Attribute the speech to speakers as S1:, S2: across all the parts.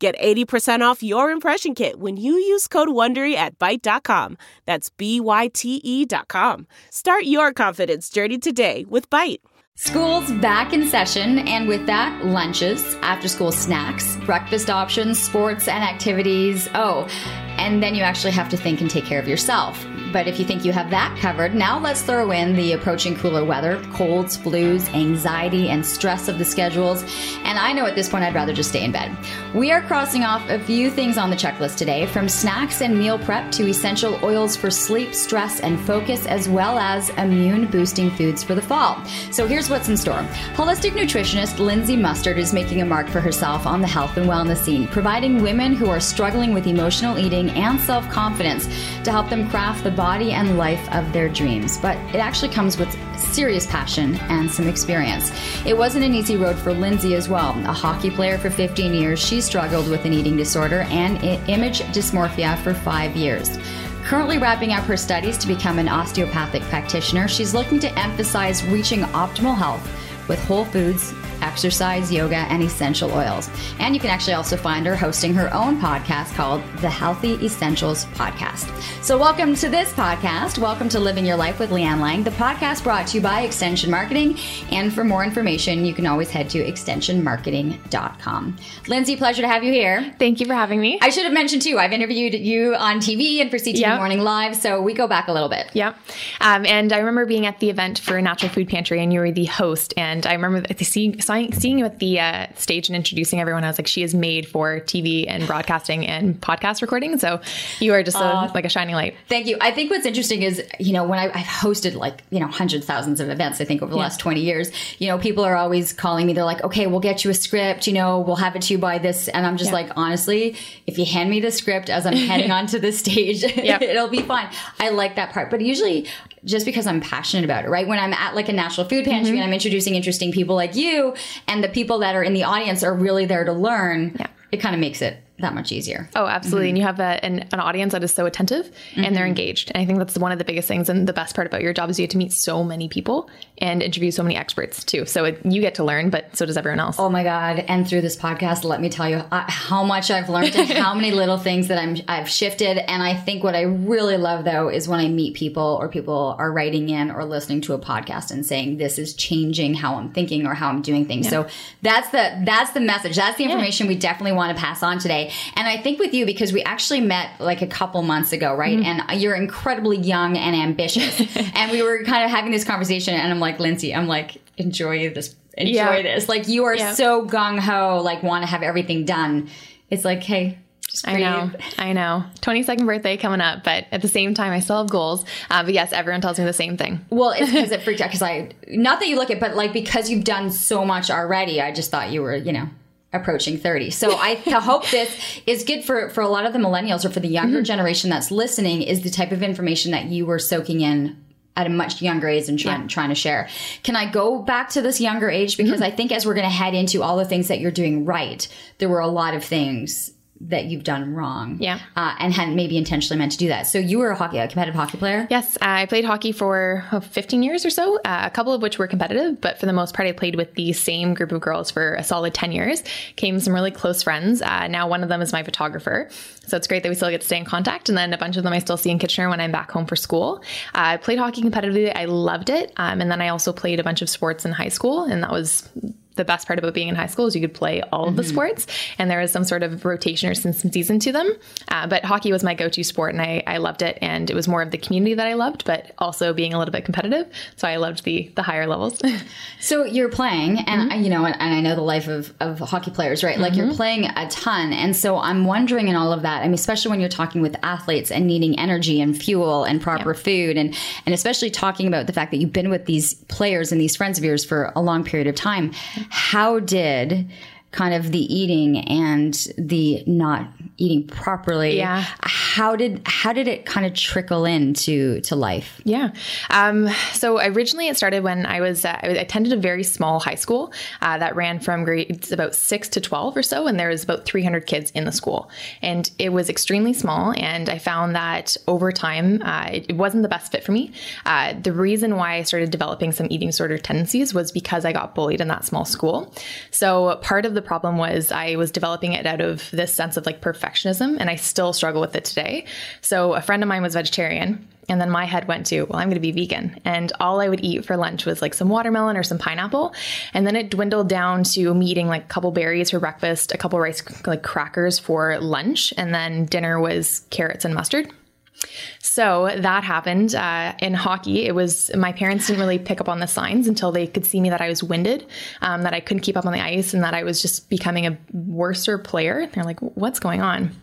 S1: Get 80% off your impression kit when you use code WONDERY at Byte.com. That's B-Y-T-E dot com. Start your confidence journey today with Byte.
S2: School's back in session, and with that, lunches, after school snacks, breakfast options, sports and activities. Oh, and then you actually have to think and take care of yourself. But if you think you have that covered, now let's throw in the approaching cooler weather, colds, flus, anxiety, and stress of the schedules. And I know at this point I'd rather just stay in bed. We are crossing off a few things on the checklist today from snacks and meal prep to essential oils for sleep, stress, and focus, as well as immune boosting foods for the fall. So here's what's in store. Holistic nutritionist Lindsay Mustard is making a mark for herself on the health and wellness scene, providing women who are struggling with emotional eating and self confidence to help them craft the body and life of their dreams. But it actually comes with serious passion and some experience. It wasn't an easy road for Lindsay as well. A hockey player for 15 years, she struggled with an eating disorder and image dysmorphia for five years. Currently wrapping up her studies to become an osteopathic practitioner, she's looking to emphasize reaching optimal health with whole foods, exercise, yoga, and essential oils. And you can actually also find her hosting her own podcast called the Healthy Essentials Podcast. So, welcome to this podcast. Welcome to Living Your Life with Leanne Lang, the podcast brought to you by Extension Marketing. And for more information, you can always head to extensionmarketing.com. Lindsay, pleasure to have you here.
S3: Thank you for having me.
S2: I should have mentioned too, I've interviewed you on TV and for CTV yep. Morning Live, so we go back a little bit.
S3: Yep. Um, and I remember being at the event for Natural Food Pantry, and you were the host. And I remember seeing, seeing you at the uh, stage and introducing everyone. I was like, she is made for TV and broadcasting and podcast recording. So you are just uh, a, like a shining light.
S2: Thank you. I think what's interesting is, you know, when I, have hosted like, you know, hundreds, thousands of events, I think over the yeah. last 20 years, you know, people are always calling me. They're like, okay, we'll get you a script, you know, we'll have it to you by this. And I'm just yeah. like, honestly, if you hand me the script as I'm heading onto the stage, yep. it'll be fine. I like that part. But usually just because I'm passionate about it, right? When I'm at like a Natural Food Pantry mm-hmm. and I'm introducing interesting people like you and the people that are in the audience are really there to learn, yeah. it kind of makes it that much easier.
S3: Oh, absolutely. Mm-hmm. And you have a, an, an, audience that is so attentive mm-hmm. and they're mm-hmm. engaged. And I think that's one of the biggest things. And the best part about your job is you get to meet so many people and interview so many experts too. So it, you get to learn, but so does everyone else.
S2: Oh my God. And through this podcast, let me tell you how much I've learned and how many little things that I'm, I've shifted. And I think what I really love though is when I meet people or people are writing in or listening to a podcast and saying, this is changing how I'm thinking or how I'm doing things. Yeah. So that's the, that's the message. That's the information yeah. we definitely want to pass on today. And I think with you because we actually met like a couple months ago, right? Mm-hmm. And you're incredibly young and ambitious. and we were kind of having this conversation, and I'm like, Lindsay, I'm like, enjoy this, enjoy yeah. this. Like, you are yeah. so gung ho, like, want to have everything done. It's like, hey,
S3: I know, I know. 22nd birthday coming up, but at the same time, I still have goals. Uh, but yes, everyone tells me the same thing.
S2: Well, it's because it freaked out. Because I, not that you look at, but like because you've done so much already, I just thought you were, you know, approaching 30. So I hope this is good for, for a lot of the millennials or for the younger mm-hmm. generation that's listening is the type of information that you were soaking in at a much younger age and trying, yeah. trying to share. Can I go back to this younger age? Because mm-hmm. I think as we're going to head into all the things that you're doing right, there were a lot of things that you've done wrong.
S3: Yeah.
S2: Uh, and hadn't maybe intentionally meant to do that. So you were a hockey, a competitive hockey player?
S3: Yes. I played hockey for oh, 15 years or so, uh, a couple of which were competitive, but for the most part, I played with the same group of girls for a solid 10 years. Came some really close friends. Uh, now one of them is my photographer. So it's great that we still get to stay in contact. And then a bunch of them I still see in Kitchener when I'm back home for school. Uh, I played hockey competitively. I loved it. Um, and then I also played a bunch of sports in high school. And that was the best part about being in high school is you could play all of the mm-hmm. sports and there was some sort of rotation or some season to them. Uh, but hockey was my go-to sport and I, I loved it. And it was more of the community that I loved, but also being a little bit competitive. So I loved the, the higher levels.
S2: so you're playing and mm-hmm. you know, and, and, I know the life of, of hockey players, right? Like mm-hmm. you're playing a ton. And so I'm wondering in all of that, I mean, especially when you're talking with athletes and needing energy and fuel and proper yeah. food and, and especially talking about the fact that you've been with these players and these friends of yours for a long period of time how did kind of the eating and the not eating properly.
S3: Yeah.
S2: How did how did it kind of trickle into to life?
S3: Yeah. Um, so originally it started when I was uh, I attended a very small high school uh, that ran from grades about six to twelve or so, and there was about three hundred kids in the school, and it was extremely small. And I found that over time uh, it, it, wasn't the best fit for me. Uh, the reason why I started developing some eating disorder tendencies was because I got bullied in that small school. So part of the problem was I was developing it out of this sense of like perfectionism, and I still struggle with it today. So a friend of mine was vegetarian. And then my head went to, well, I'm going to be vegan. And all I would eat for lunch was like some watermelon or some pineapple. And then it dwindled down to me eating like a couple berries for breakfast, a couple rice like crackers for lunch. And then dinner was carrots and mustard. So that happened uh, in hockey. It was my parents didn't really pick up on the signs until they could see me that I was winded, um, that I couldn't keep up on the ice, and that I was just becoming a worser player. They're like, "What's going on?"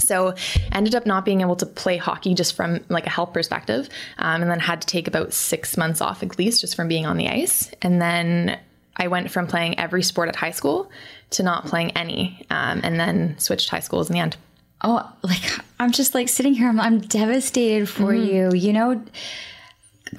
S3: So ended up not being able to play hockey just from like a health perspective, um, and then had to take about six months off at least just from being on the ice, and then. I went from playing every sport at high school to not playing any, um, and then switched high schools in the end.
S2: Oh, like I'm just like sitting here. I'm, I'm devastated for mm-hmm. you. You know,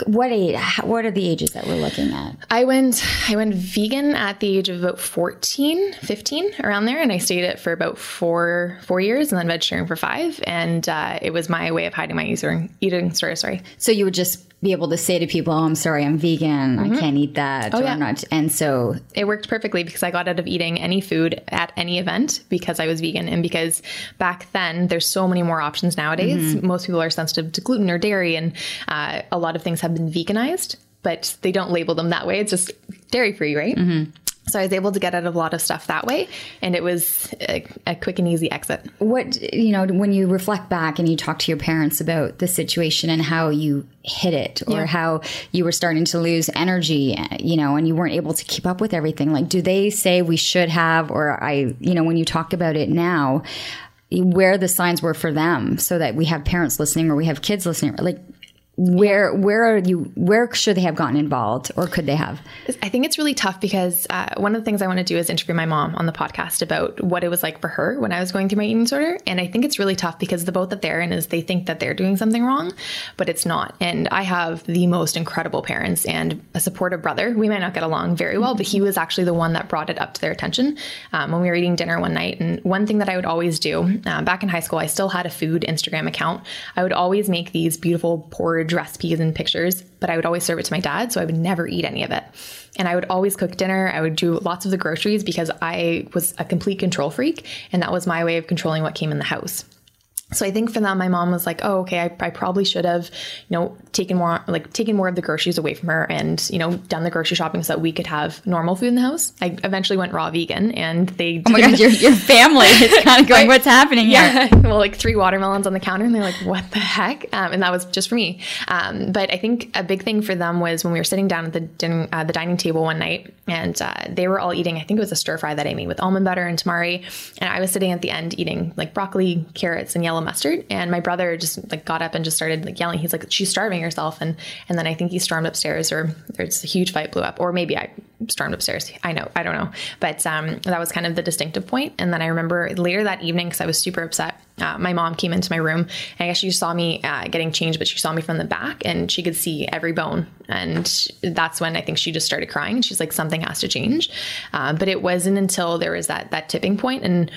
S2: what age? What are the ages that we're looking at?
S3: I went. I went vegan at the age of about 14, 15, around there, and I stayed it for about four four years, and then vegetarian for five. And uh, it was my way of hiding my eating eating disorder. Sorry.
S2: So you would just be able to say to people, "Oh, I'm sorry, I'm vegan. Mm-hmm. I can't eat that."
S3: Oh, yeah.
S2: Not. And so
S3: it worked perfectly because I got out of eating any food at any event because I was vegan, and because back then there's so many more options nowadays. Mm-hmm. Most people are sensitive to gluten or dairy, and uh, a lot of things have been veganized, but they don't label them that way. It's just dairy free, right? Mm-hmm. So I was able to get out of a lot of stuff that way, and it was a, a, quick and easy exit.
S2: What you know, when you reflect back and you talk to your parents about the situation and how you hit it, or yeah. how you were starting to lose energy, you know, and you weren't able to keep up with everything. Like, do they say we should have, or I, you know, when you talk about it now, where the signs were for them, so that we have parents listening or we have kids listening, like where where are you where should they have gotten involved or could they have?
S3: I think it's really tough because uh, one of the things i want to do is interview my mom on the podcast about what it was like for her when i was going through my eating disorder. And i think it's really tough because the boat that they're in is they think that they're doing something wrong but it's not. And i have the most incredible parents and a supportive brother. We might not get along very well but he was actually the one that brought it up to their attention um, when we were eating dinner one night. And one thing that i would always do uh, back in high school i still had a food instagram account. I would always make these beautiful porridge recipes and pictures, but I would always serve it to my dad, so I would never eat any of it. And I would always cook dinner. I would do lots of the groceries because I was a complete control freak, and that was my way of controlling what came in the house. So I think for them, my mom was like, "Oh, okay, I, I, probably should have, you know, taken more like taken more of the groceries away from her, and you know, done the grocery shopping so that we could have normal food in the house." I eventually went raw vegan, and they.
S2: Oh my god, your, your family is kind of going, "What's happening here?"
S3: Yeah, well, like three watermelons on the counter, and they're like, "What the heck?" Um, and that was just for me. Um, but I think a big thing for them was when we were sitting down at the din- uh, the dining table one night, and uh, they were all eating. I think it was a stir fry that I made with almond butter and tamari, and I was sitting at the end eating like broccoli, carrots, and yellow yellow mustard. And my brother just like got up and just started like yelling. He's like, she's starving herself. And and then I think he stormed upstairs or there's a huge fight blew up. Or maybe I stormed upstairs. I know, I don't know. But um, that was kind of the distinctive point. And then I remember later that evening, because I was super upset, uh, my mom came into my room. And I guess she saw me uh, getting changed, but she saw me from the back and she could see every bone. And that's when I think she just started crying. She's like, something has to change. Uh, but it wasn't until there was that that tipping point and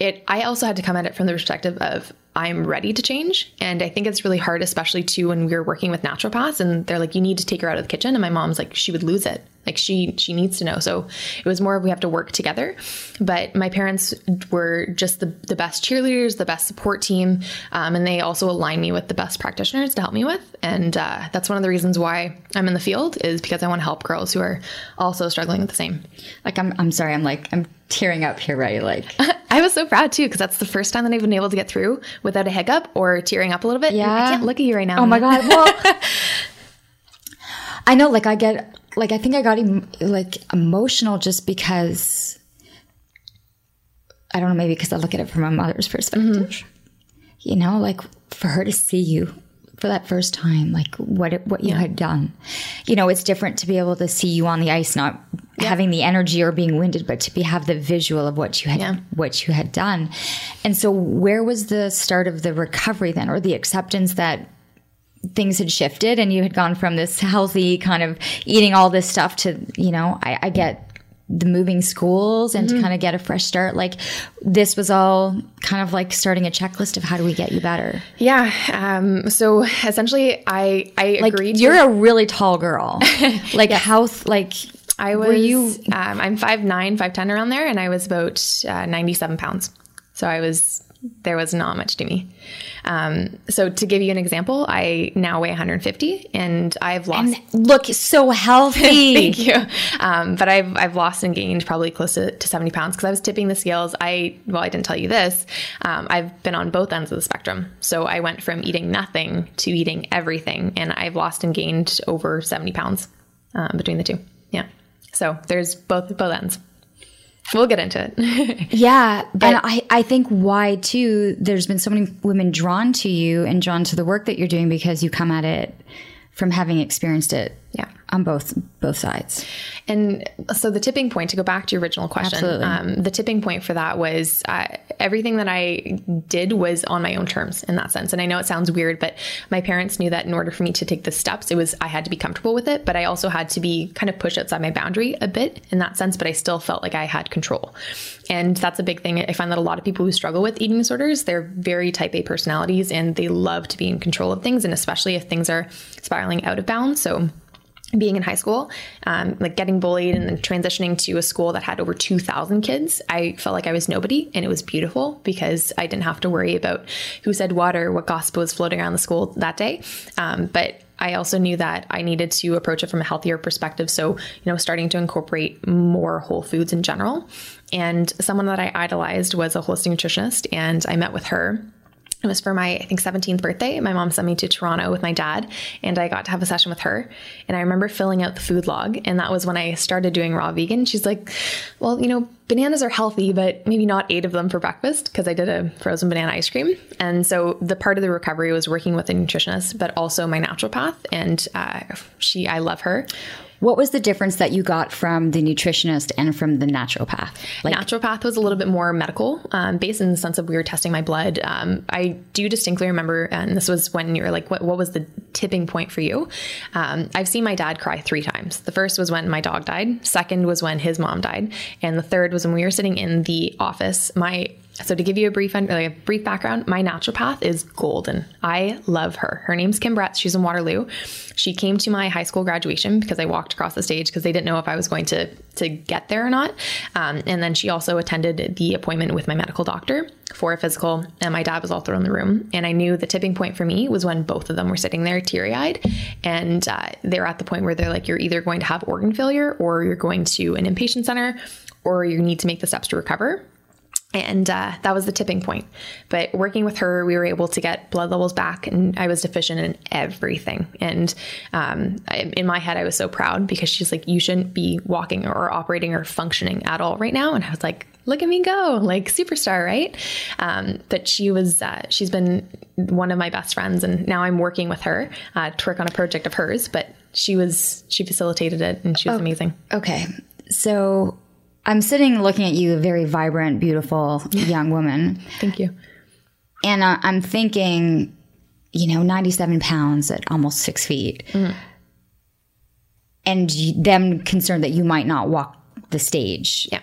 S3: it I also had to come at it from the perspective of I'm ready to change. And I think it's really hard, especially too when we are working with naturopaths and they're like, you need to take her out of the kitchen. And my mom's like, she would lose it. Like she she needs to know. So it was more of we have to work together. But my parents were just the, the best cheerleaders, the best support team. Um, and they also aligned me with the best practitioners to help me with. And uh, that's one of the reasons why I'm in the field is because I want to help girls who are also struggling with the same.
S2: Like I'm I'm sorry, I'm like I'm tearing up here, right? Like
S3: I was so proud too because that's the first time that I've been able to get through without a hiccup or tearing up a little bit.
S2: Yeah,
S3: I can't look at you right now.
S2: Oh my god. Well, I know. Like I get like I think I got em- like emotional just because I don't know maybe because I look at it from my mother's perspective. Mm-hmm. You know, like for her to see you for that first time, like what it, what you yeah. had done. You know, it's different to be able to see you on the ice, not having the energy or being winded, but to be have the visual of what you had
S3: Yeah.
S2: what you had done. And so, where was the start of the recovery then, or the acceptance that things had shifted and you had gone from this healthy kind of eating all this stuff to you know I, I get the moving schools and to kind of get a fresh start like this was all kind of like starting a checklist of how do we get you better
S3: Yeah. Um, so essentially, I I
S2: like
S3: agreed.
S2: you're
S3: to,
S2: a really tall girl like how th- like
S3: I was.
S2: were you
S3: Um, I'm five nine, five ten around there, and I was about uh, ninety seven pounds. So I was. There was not much to me. Um, so to give you an example, I now weigh 150, and I've lost.
S2: look so healthy
S3: Thank you. Um, but I've, I've lost and gained probably close to, to 70 pounds because I was tipping the scales. I, well, I didn't tell you this. Um, I've been on both ends of the spectrum. So I went from eating nothing to eating everything. And I've lost and gained over 70 pounds um, between the two. Yeah. So there's both, both ends. We'll get into it.
S2: Yeah, and I, I think why too. There's been so many women drawn to you and drawn to the work that you're doing because you come at it from having experienced it.
S3: Yeah.
S2: On both both sides.
S3: And so the tipping point, to go back to your original question, um, the tipping point for that was uh, everything that I did was on my own terms in that sense. And I know it sounds weird, but my parents knew that in order for me to take the steps, it was I had to be comfortable with it, but I also had to be kind of pushed outside my boundary a bit in that sense. But I still felt like I had control, and that's a big thing. I find that a lot of people who struggle with eating disorders, they're very Type A personalities, and they love to be in control of things, and especially if things are spiraling out of bounds. So being in high school, um, like getting bullied and then transitioning to a school that had over 2,000 kids, I felt like I was nobody. And it was beautiful because I didn't have to worry about who said what or what gossip was floating around the school that day. Um, but I also knew that I needed to approach it from a healthier perspective. So, you know, starting to incorporate more whole foods in general. And someone that I idolized was a holistic nutritionist, and I met with her it was for my, I think, 17th birthday. My mom sent me to Toronto with my dad, and I got to have a session with her. And I remember filling out the food log, and that was when I started doing raw vegan. She's like, Well, you know, bananas are healthy, but maybe not eight of them for breakfast because I did a frozen banana ice cream. And so the part of the recovery was working with a nutritionist, but also my naturopath. And uh, she, I love her.
S2: What was the difference that you got from the nutritionist and from the naturopath? Like,
S3: naturopath was a little bit more medical um, based in the sense of we were testing my blood. Um, I do distinctly remember, and this was when you were like, what, what was the tipping point for you? Um, I've seen my dad cry three times. The first was when my dog died. Second was when his mom died. And the third was when we were sitting in the office. My so to give you a brief like a brief background, my naturopath is golden. I love her. Her name's Kim Bretz. She's in Waterloo. She came to my high school graduation because I walked across the stage because they didn't know if I was going to to get there or not. Um, and then she also attended the appointment with my medical doctor for a physical, and my dad was also in the room. And I knew the tipping point for me was when both of them were sitting there teary eyed, and uh, they're at the point where they're like, "You're either going to have organ failure, or you're going to an inpatient center, or you need to make the steps to recover." And uh, that was the tipping point. But working with her, we were able to get blood levels back, and I was deficient in everything. And um, I, in my head, I was so proud because she's like, You shouldn't be walking or operating or functioning at all right now. And I was like, Look at me go, like superstar, right? Um, but she was, uh, she's been one of my best friends, and now I'm working with her uh, to work on a project of hers. But she was, she facilitated it, and she was amazing.
S2: okay, so I'm sitting looking at you, a very vibrant, beautiful young woman,
S3: Thank you.
S2: and uh, I'm thinking, you know, 97 pounds at almost six feet, and them concerned that you might not walk the stage.
S3: Yeah.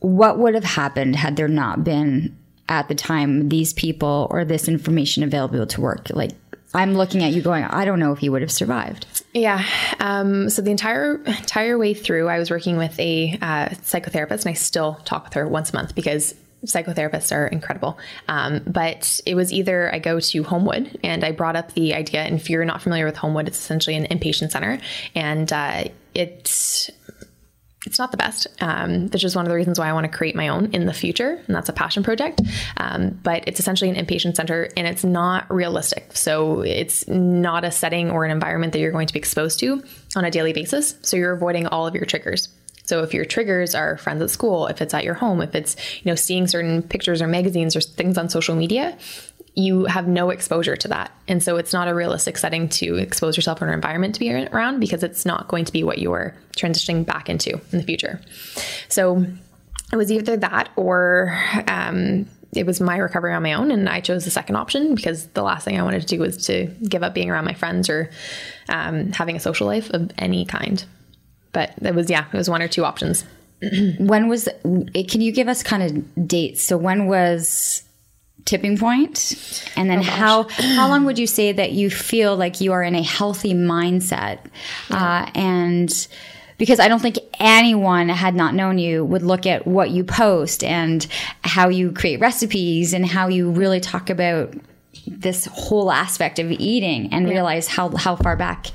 S2: what would have happened had there not been at the time these people or this information available to work like i'm looking at you going i don't know if you would have survived
S3: Yeah. Um, so the entire entire way through, I was working with a uh, psychotherapist, and I still talk with her once a month because psychotherapists are incredible. Um, but it was either I go to Homewood, and I brought up the idea. And if you're not familiar with Homewood, it's essentially an inpatient center, and uh, it's it's not the best. Um, which is one of the reasons why I want to create my own in the future, and that's a passion project. Um, but it's essentially an inpatient center, and it's not realistic. So it's not a setting or an environment that you're going to be exposed to on a daily basis. So you're avoiding all of your triggers. So if your triggers are friends at school, if it's at your home, if it's you know seeing certain pictures or magazines or things on social media, you have no exposure to that. And so it's not a realistic setting to expose yourself in an environment to be around because it's not going to be what you are transitioning back into in the future. So it was either that or um, it was my recovery on my own. And I chose the second option because the last thing I wanted to do was to give up being around my friends or um, having a social life of any kind. But it was, yeah, it was one or two options.
S2: when was, can you give us kind of dates? So when was tipping point? And then oh how how long would you say that you feel like you are in a healthy mindset? Yeah. uh, and because I don't think anyone had not known you would look at what you post and how you create recipes and how you really talk about this whole aspect of eating and yeah. realize how how far back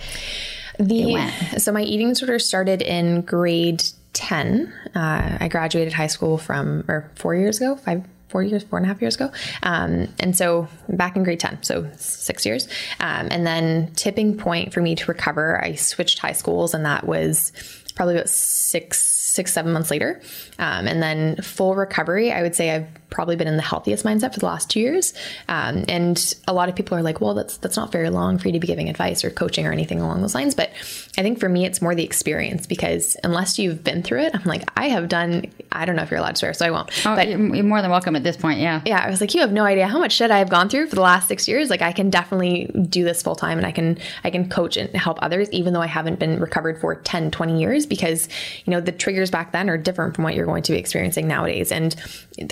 S2: the
S3: so my eating disorder started in grade 10 uh, i graduated high school from or four years ago five four years, four and a half years ago. Um, and so back in grade 10, so six years. Um, and then tipping point for me to recover, I switched high schools, and that was probably about six, six, seven months later. Um, and then full recovery, I would say I've probably been in the healthiest mindset for the last two years. Um, and a lot of people are like, well, that's that's not very long for you to be giving advice or coaching or anything along those lines. But I think for me, it's more the experience because unless you've been through it, I'm like, I have done. I don't know if you're allowed to swear, so I won't.
S2: Oh,
S3: but
S2: you're more than welcome at this point. Yeah.
S3: Yeah. I was like, you have no idea how much shit I have gone through for the last six years. Like, I can definitely do this full time, and I can I can coach and help others, even though I haven't been recovered for 10, 20 years, because you know the triggers back then are different from what you're going to be experiencing nowadays. And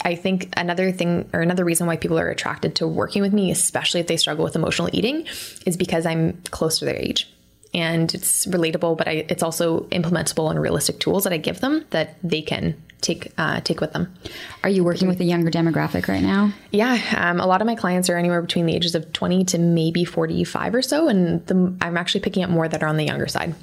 S3: I think another thing or another reason why people are attracted to working with me, especially if they struggle with emotional eating, is because I'm close to their age. And it's relatable, but I, it's also implementable and realistic tools that I give them that they can take uh, take with them.
S2: Are you working with a younger demographic right now?
S3: Yeah, um, a lot of my clients are anywhere between the ages of 20 to maybe 45 or so, and the, I'm actually picking up more that are on the younger side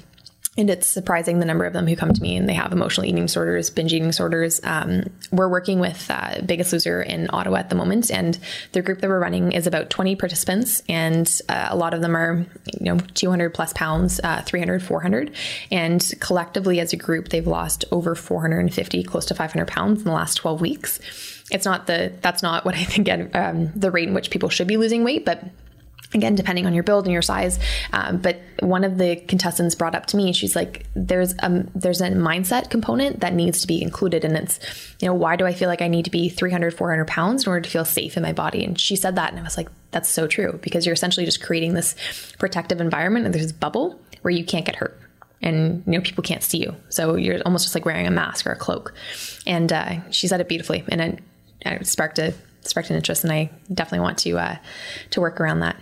S3: and it's surprising the number of them who come to me and they have emotional eating disorders, binge eating disorders. Um, we're working with uh, Biggest Loser in Ottawa at the moment, and the group that we're running is about 20 participants, and uh, a lot of them are, you know, 200 plus pounds, uh, 300, 400, and collectively as a group, they've lost over 450, close to 500 pounds in the last 12 weeks. It's not the that's not what I think um, the rate in which people should be losing weight, but again depending on your build and your size um, but one of the contestants brought up to me she's like there's a there's a mindset component that needs to be included and it's you know why do i feel like i need to be 300 400 pounds in order to feel safe in my body? And she said that and i was like that's so true because you're essentially just creating this protective environment and there's this bubble where you can't get hurt and you know people can't see you. So you're almost just like wearing a mask or a cloak. And uh, she said it beautifully and it, it sparked a sparked an interest and i definitely want to uh, to work around that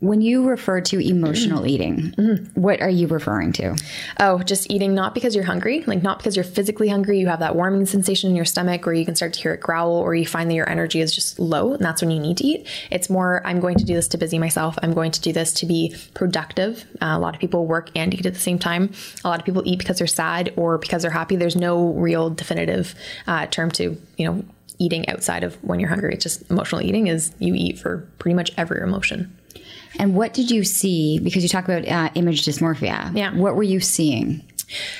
S2: when you refer to emotional eating, mm-hmm. what are you referring to?
S3: Oh, just eating not because you're hungry, like not because you're physically hungry, you have that warming sensation in your stomach, or you can start to hear it growl, or you find that your energy is just low, and that's when you need to eat. It's more, I'm going to do this to busy myself. I'm going to do this to be productive. Uh, a lot of people work and eat at the same time. A lot of people eat because they're sad or because they're happy. There's no real definitive uh, term to, you know, eating outside of when you're hungry. It's just emotional eating is you eat for pretty much every emotion.
S2: And what did you see? Because you talk about uh, image dysmorphia.
S3: Yeah.
S2: What were you seeing?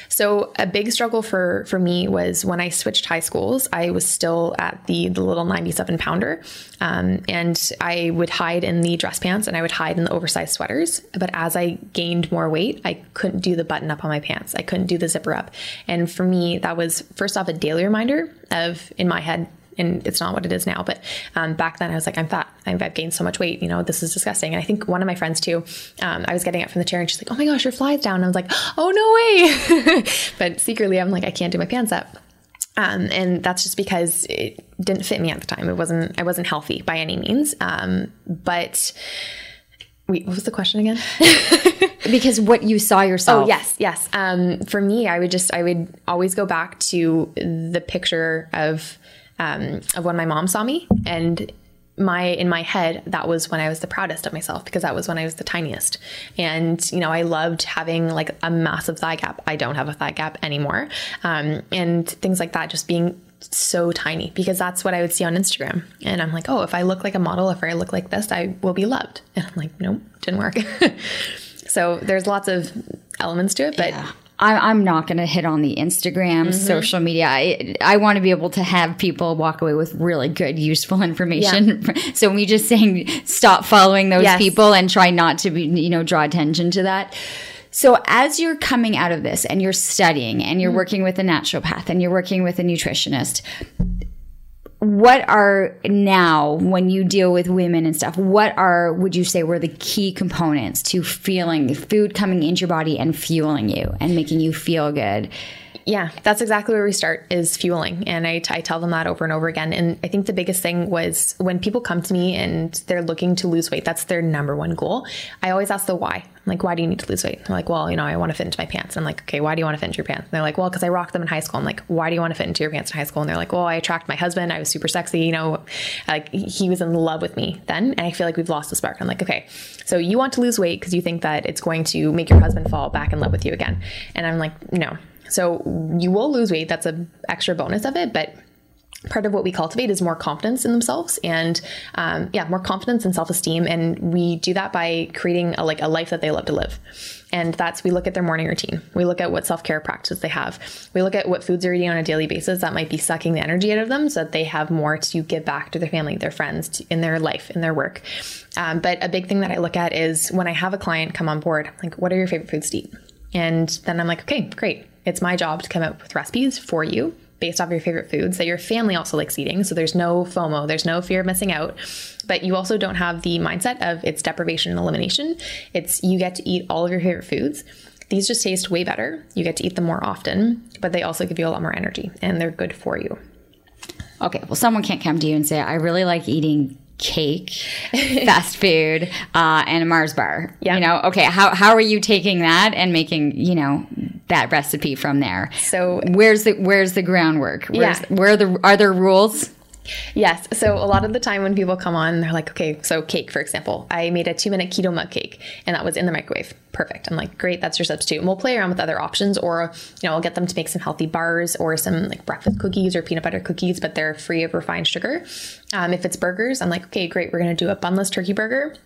S3: So a big struggle for for me was when I switched high schools. I was still at the the little ninety seven pounder, um, and I would hide in the dress pants and I would hide in the oversized sweaters. But as I gained more weight, I couldn't do the button up on my pants. I couldn't do the zipper up, and for me that was first off a daily reminder of in my head and it's not what it is now. But um, back then, I was like, I'm fat. I've gained so much weight. You know, this is disgusting. And I think one of my friends too, um, I was getting up from the chair, and she's like, Oh my gosh, your fly's down. And I was like, Oh no way. but secretly, I'm like, I can't do my pants up. Um, and that's just because it didn't fit me at the time. It wasn't. I wasn't healthy by any means. Um, but wait, what was the question again?
S2: because what you saw yourself.
S3: Oh yes, yes. Um, for me, I would just I would always go back to the picture of um, of when my mom saw me and my in my head that was when i was the proudest of myself because that was when i was the tiniest. And you know i loved having like a massive thigh gap. I don't have a thigh gap anymore. Um, and things like that just being so tiny because that's what i would see on instagram. And i'm like oh if i look like a model if i look like this i will be loved. And i'm like nope didn't work. So there's lots of elements to it but yeah
S2: I, am not going to hit on the Instagram, mm-hmm. social media. I, I want to be able to have people walk away with really good, useful information. Yeah. so me just saying stop following those yes. people and try not to be, you know, draw attention to that. So as you're coming out of this and you're studying and you're mm-hmm. working with a naturopath and you're working with a nutritionist, what are now when you deal with women and stuff what are would you say were the key components to feeling food coming into your body and fueling you and making you feel good
S3: yeah, that's exactly where we start is fueling. And I, I tell them that over and over again. And I think the biggest thing was when people come to me and they're looking to lose weight, that's their number one goal. I always ask the why. I'm like, why do you need to lose weight? They're like, well, you know, I want to fit into my pants. And I'm like, okay, why do you want to fit into your pants? And they're like, well, because I rocked them in high school. I'm like, why do you want to fit into your pants in high school? And they're like, well, I attract my husband. I was super sexy. You know, like he was in love with me then. And I feel like we've lost the spark. I'm like, okay, so you want to lose weight because you think that it's going to make your husband fall back in love with you again. And I'm like, no, so you will lose weight. That's an extra bonus of it, but part of what we cultivate is more confidence in themselves and um, yeah more confidence and self-esteem. And we do that by creating a, like a life that they love to live. And that's we look at their morning routine. We look at what self-care practices they have. We look at what foods they're eating on a daily basis that might be sucking the energy out of them so that they have more to give back to their family their friends to, in their life in their work. Um, but a big thing that i look at is when i have a client come on board like what are your favorite foods to eat? And then i'm like okay great it's my job to come up with recipes for you based off your favorite foods that your family also likes eating. So there's no FOMO, there's no fear of missing out. But you also don't have the mindset of it's deprivation and elimination. It's you get to eat all of your favorite foods. These just taste way better. You get to eat them more often, but they also give you a lot more energy and they're good for you.
S2: Okay, well, someone can't come to you and say, I really like eating cake, fast food, uh, and a Mars bar. Yeah. You know, okay, how, how are you taking that and making, you know, that recipe from there? So where's the where's the groundwork? Where's, yeah. Where are the are there rules?
S3: Yes. So a lot of the time when people come on, they're like, okay, so cake, for example, I made a two minute keto mug cake and that was in the microwave. Perfect. I'm like, great, that's your substitute. And we'll play around with other options or, you know, I'll get them to make some healthy bars or some like breakfast cookies or peanut butter cookies, but they're free of refined sugar. Um, if it's burgers, I'm like, okay, great, we're going to do a bunless turkey burger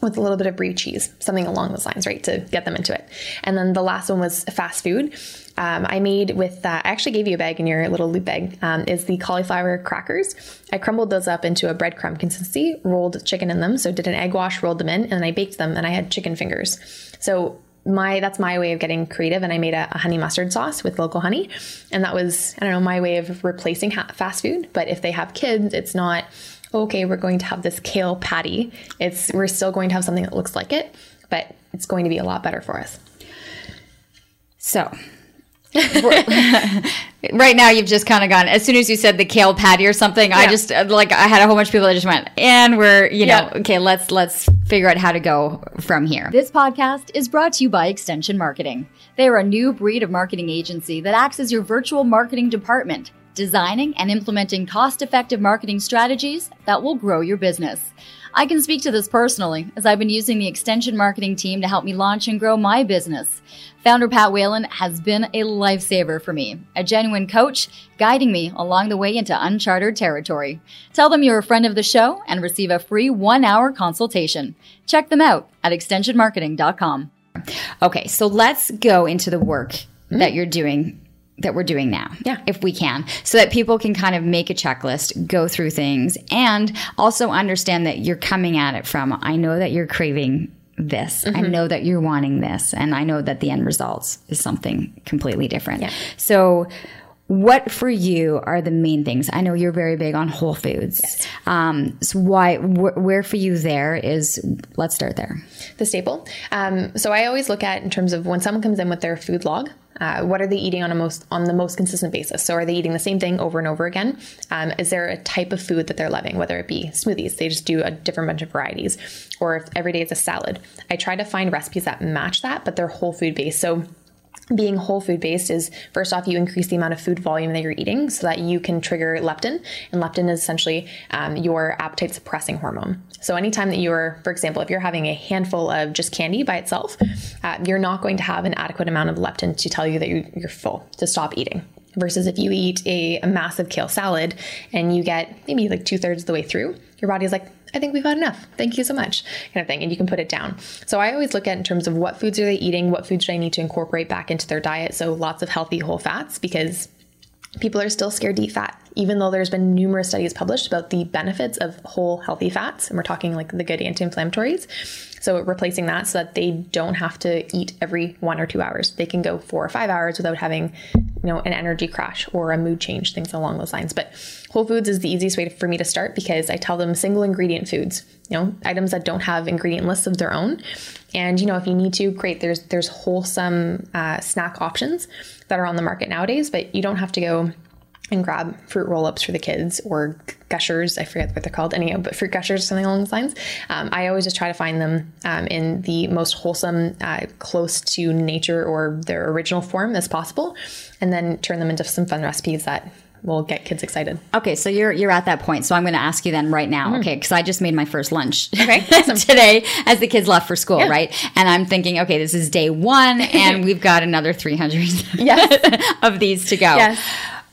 S3: with a little bit of brie cheese, something along those lines, right, to get them into it. And then the last one was fast food. Um, I made with, uh, I actually gave you a bag in your little loop bag, um, is the cauliflower crackers. I crumbled those up into a breadcrumb consistency, rolled chicken in them. So did an egg wash, rolled them in, and I baked them and I had chicken fingers. So my that's my way of getting creative and i made a, a, honey mustard sauce with local honey and that was i don't know my way of replacing ha- fast food but if they have kids it's not okay, we're going to have this kale patty. It's we're still going to have something that looks like it, but it's going to be a lot better for us.
S2: So, right now you've just kind of gone as soon as you said the kale patty or something yeah. i just uh, like i had a whole bunch of people that just went and we're you know yeah. okay let's let's figure out how to go from here this podcast is brought to you by extension marketing they are a new breed of marketing agency that acts as your virtual marketing department designing and implementing cost effective marketing strategies that will grow your business. I can speak to this personally, as I've been using the extension marketing team to help me launch and grow my business. Founder Pat Whalen has been a lifesaver for me, a genuine coach, guiding me along the way into uncharted territory. Tell them you're a friend of the show and receive a free one hour consultation. Check them out at extensionmarketing.com. Okay, so let's go into the work hmm. that you're doing that we're doing now.
S3: Yeah.
S2: If we can. So that people can kind of make a checklist, go through things, and also understand that you're coming at it from, I know that you're craving this. Mm-hmm. I know that you're wanting this. And I know that the end results is something completely different. Yeah. So, what for you are the main things? I know you're very big on whole foods. Yes. Um, so why, wh- where for you there is, let's start there.
S3: The staple. Um, so I always look at in terms of when someone comes in with their food log, uh, what are they eating on a most on the most consistent basis? So are they eating the same thing over and over again? Um, is there a type of food that they're loving? Whether it be smoothies, they just do a different bunch of varieties, or if every day it's a salad. I try to find recipes that match that, but they're whole food based. So being whole food based is first off you increase the amount of food volume that you're eating so that you can trigger leptin and leptin is essentially um, your appetite suppressing hormone. So anytime that you're for example if you're having a handful of just candy by itself uh, you're not going to have an adequate amount of leptin to tell you that you're full to stop eating. Versus if you eat a, a massive kale salad and you get maybe like two thirds of the way through your body is like I think we've had enough. Thank you so much, kind of thing. And you can put it down. So I always look at in terms of what foods are they eating, what foods do I need to incorporate back into their diet. So lots of healthy whole fats because people are still scared to eat fat, even though there's been numerous studies published about the benefits of whole healthy fats. And we're talking like the good anti inflammatories. So replacing that so that they don't have to eat every one or two hours. They can go four or five hours without having, you know, an energy crash or a mood change, things along those lines. But Whole Foods is the easiest way for me to start because I tell them single ingredient foods, you know, items that don't have ingredient lists of their own. And you know, if you need to, great. There's there's wholesome uh, snack options that are on the market nowadays, but you don't have to go and grab fruit roll-ups for the kids or gushers i forget what they're called anyhow but fruit gushers or something along those lines um, i always just try to find them um, in the most wholesome uh, close to nature or their original form as possible and then turn them into some fun recipes that will get kids excited.
S2: Okay, so you're you're at that point. So I'm going to ask you then right now. Mm. Okay, because I just made my first lunch.
S3: Okay,
S2: awesome. today as the kids left for school, yeah. right? And I'm thinking, okay, this is day one, and we've got another 300 yes. of these to go.
S3: Yes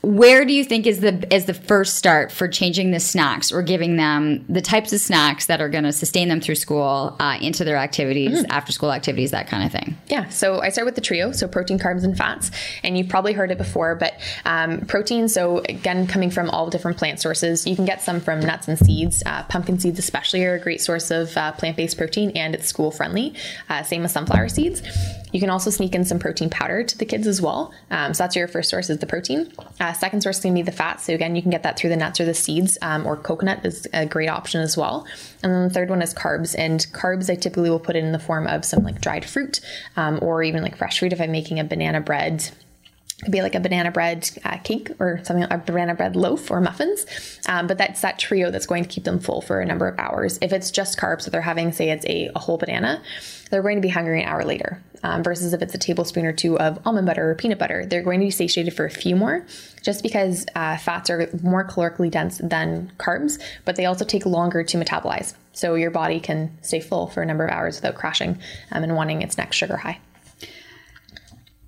S2: where do you think is the is the first start for changing the snacks or giving them the types of snacks that are going to sustain them through school uh, into their activities mm-hmm. after school activities that kind of thing
S3: yeah so i start with the trio so protein carbs and fats and you've probably heard it before but um, protein so again coming from all different plant sources you can get some from nuts and seeds uh, pumpkin seeds especially are a great source of uh, plant-based protein and it's school friendly uh, same as sunflower seeds you can also sneak in some protein powder to the kids as well um, so that's your first source is the protein uh, second source is going to be the fat. So again, you can get that through the nuts or the seeds, um, or coconut is a great option as well. And then the third one is carbs. And carbs, I typically will put in the form of some like dried fruit, um, or even like fresh fruit if I'm making a banana bread could be like a banana bread uh, cake or something like a banana bread loaf or muffins. Um, but that's that trio that's going to keep them full for a number of hours. If it's just carbs that they're having, say it's a, a whole banana, they're going to be hungry an hour later. Um, versus if it's a tablespoon or two of almond butter or peanut butter, they're going to be satiated for a few more, just because uh, fats are more calorically dense than carbs, but they also take longer to metabolize. So your body can stay full for a number of hours without crashing um, and wanting its next sugar high.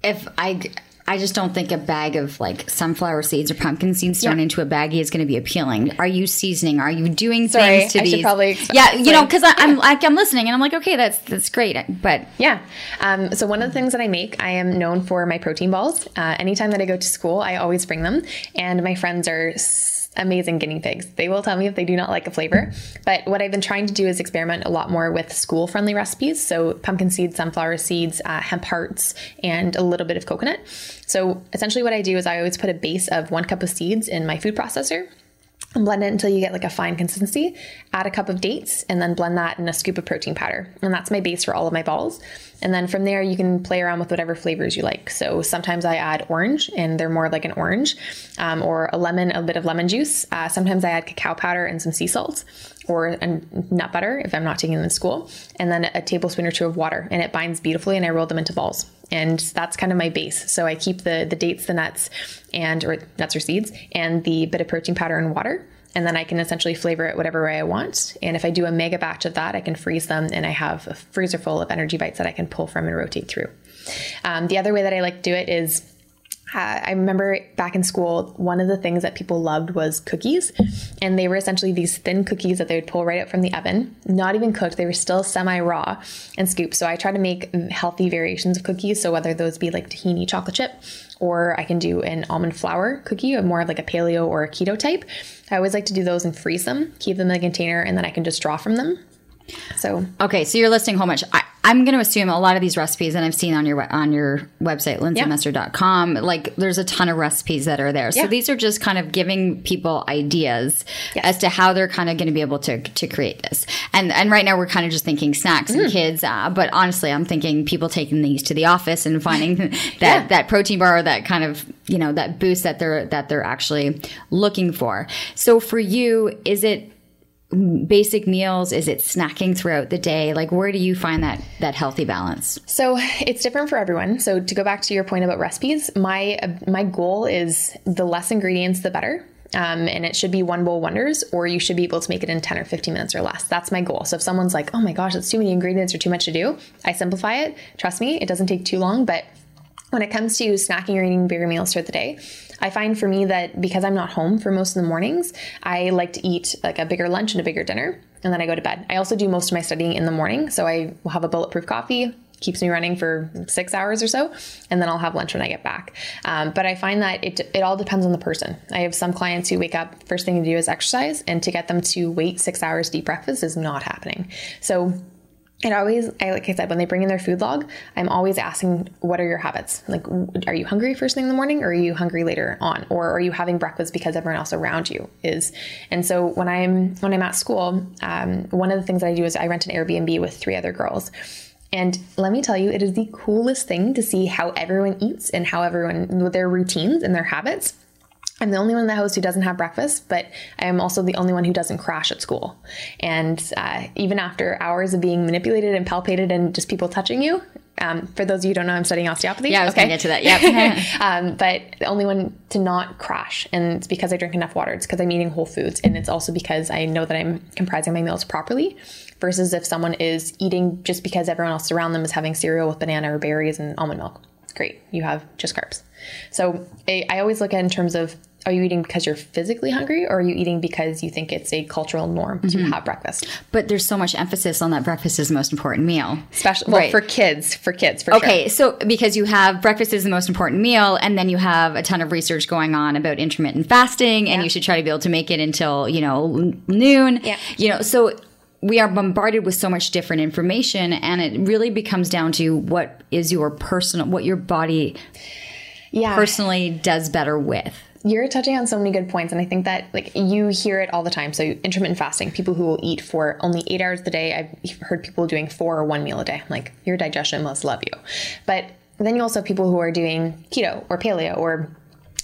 S2: If I I just don't think a bag of like sunflower seeds or pumpkin seeds thrown yeah. into a baggie is going to be appealing. Are you seasoning? Are you doing
S3: Sorry,
S2: things to
S3: I
S2: these?
S3: Probably
S2: yeah, you know, because I'm like I'm listening and I'm like, okay, that's that's great, but
S3: yeah. Um, so one of the things that I make, I am known for my protein balls. Uh, anytime that I go to school, I always bring them, and my friends are amazing guinea pigs. They will tell me if they do not like a flavor. But what I've been trying to do is experiment a lot more with school friendly recipes. So pumpkin seeds, sunflower seeds, uh, hemp hearts, and a little bit of coconut. So essentially, what I do is I always put a base of one cup of seeds in my food processor blend it until you get like a fine consistency. Add a cup of dates and then blend that in a scoop of protein powder. And that's my base for all of my balls. And then from there, you can play around with whatever flavors you like. So sometimes I add orange and they're more like an orange, um, or a lemon, a bit of lemon juice. Uh, sometimes I add cacao powder and some sea salt or nut butter if I'm not taking them in school, and then a tablespoon or two of water. And it binds beautifully and I roll them into balls. And that's kind of my base. So I keep the, the dates, the nuts, and or nuts or seeds, and the bit of protein powder and water and then I can essentially flavor it whatever way I want. And if I do a mega batch of that, I can freeze them and I have a freezer full of energy bites that I can pull from and rotate through. Um, the other way that I like to do it is uh, I remember back in school, one of the things that people loved was cookies. And they were essentially these thin cookies that they would pull right out from the oven, not even cooked. They were still semi raw and scooped. So I try to make healthy variations of cookies. So whether those be like tahini chocolate chip, or I can do an almond flour cookie, more of like a paleo or a keto type. I always like to do those and freeze them, keep them in a container, and then I can just draw from them. So
S2: okay, so you're listing whole bunch. I, am going to assume a lot of these recipes, and I've seen on your on your website, lindsaymustard.com, like there's a ton of recipes that are there. So yeah. these are just kind of giving people ideas yes. as to how they're kind of going to be able to to create this. And and right now we're kind of just thinking snacks mm. and kids, uh, but honestly, I'm thinking people taking these to the office and finding that yeah. that protein bar, that kind of you know that boost that they're that they're actually looking for. So for you, is it basic meals? Is it snacking throughout the day? Like where do you find that that healthy balance?
S3: So it's different for everyone. So to go back to your point about recipes, my my goal is the less ingredients the better. Um, and it should be one bowl wonders, or you should be able to make it in 10 or 15 minutes or less. That's my goal. So if someone's like, oh my gosh, that's too many ingredients or too much to do, I simplify it. Trust me, it doesn't take too long. But when it comes to snacking or eating bigger meals throughout the day, I find for me that because I'm not home for most of the mornings, I like to eat like a bigger lunch and a bigger dinner. and then I go to bed. I also do most of my studying in the morning. So I will have a bulletproof coffee, keeps me running for six hours or so, and then I'll have lunch when I get back. Um, but I find that it, it all depends on the person. I have some clients who wake up, first thing to do is exercise, and to get them to wait six hours eat breakfast is not happening. So it always I, like i said when they bring in their food log i'm always asking what are your habits? Like are you hungry first thing in the morning or are you hungry later on? Or are you having breakfast because everyone else around you is? And so when i'm when i'm at school um, one of the things that i do is i rent an airbnb with three other girls. And let me tell you, it is the coolest thing to see how everyone eats and how everyone, with their routines and their habits. I'm the only one in the house who doesn't have breakfast, but I am also the only one who doesn't crash at school. And uh, even after hours of being manipulated and palpated and just people touching you, um, for those of you who don't know, I'm studying osteopathy.
S2: Yeah, I was okay. going to get to that.
S3: Yeah. um, but the only one to not crash, and it's because I drink enough water. It's because I'm eating whole foods, and it's also because I know that I'm comprising my meals properly. Versus if someone is eating just because everyone else around them is having cereal with banana or berries and almond milk. Great, you have just carbs. So I, I always look at in terms of are you eating because you're physically hungry or are you eating because you think it's a cultural norm to mm-hmm. have breakfast
S2: but there's so much emphasis on that breakfast is the most important meal
S3: especially well, right. for kids for kids for
S2: okay sure. so because you have breakfast is the most important meal and then you have a ton of research going on about intermittent fasting and yeah. you should try to be able to make it until you know noon yeah. you know so we are bombarded with so much different information and it really becomes down to what is your personal what your body yeah. personally does better with
S3: you're touching on so many good points and i think that like you hear it all the time. So intermittent fasting people who will eat for only eight hours a day i've heard people doing four or one meal a day. Like your digestion must love you. But then you also have people who are doing keto or paleo or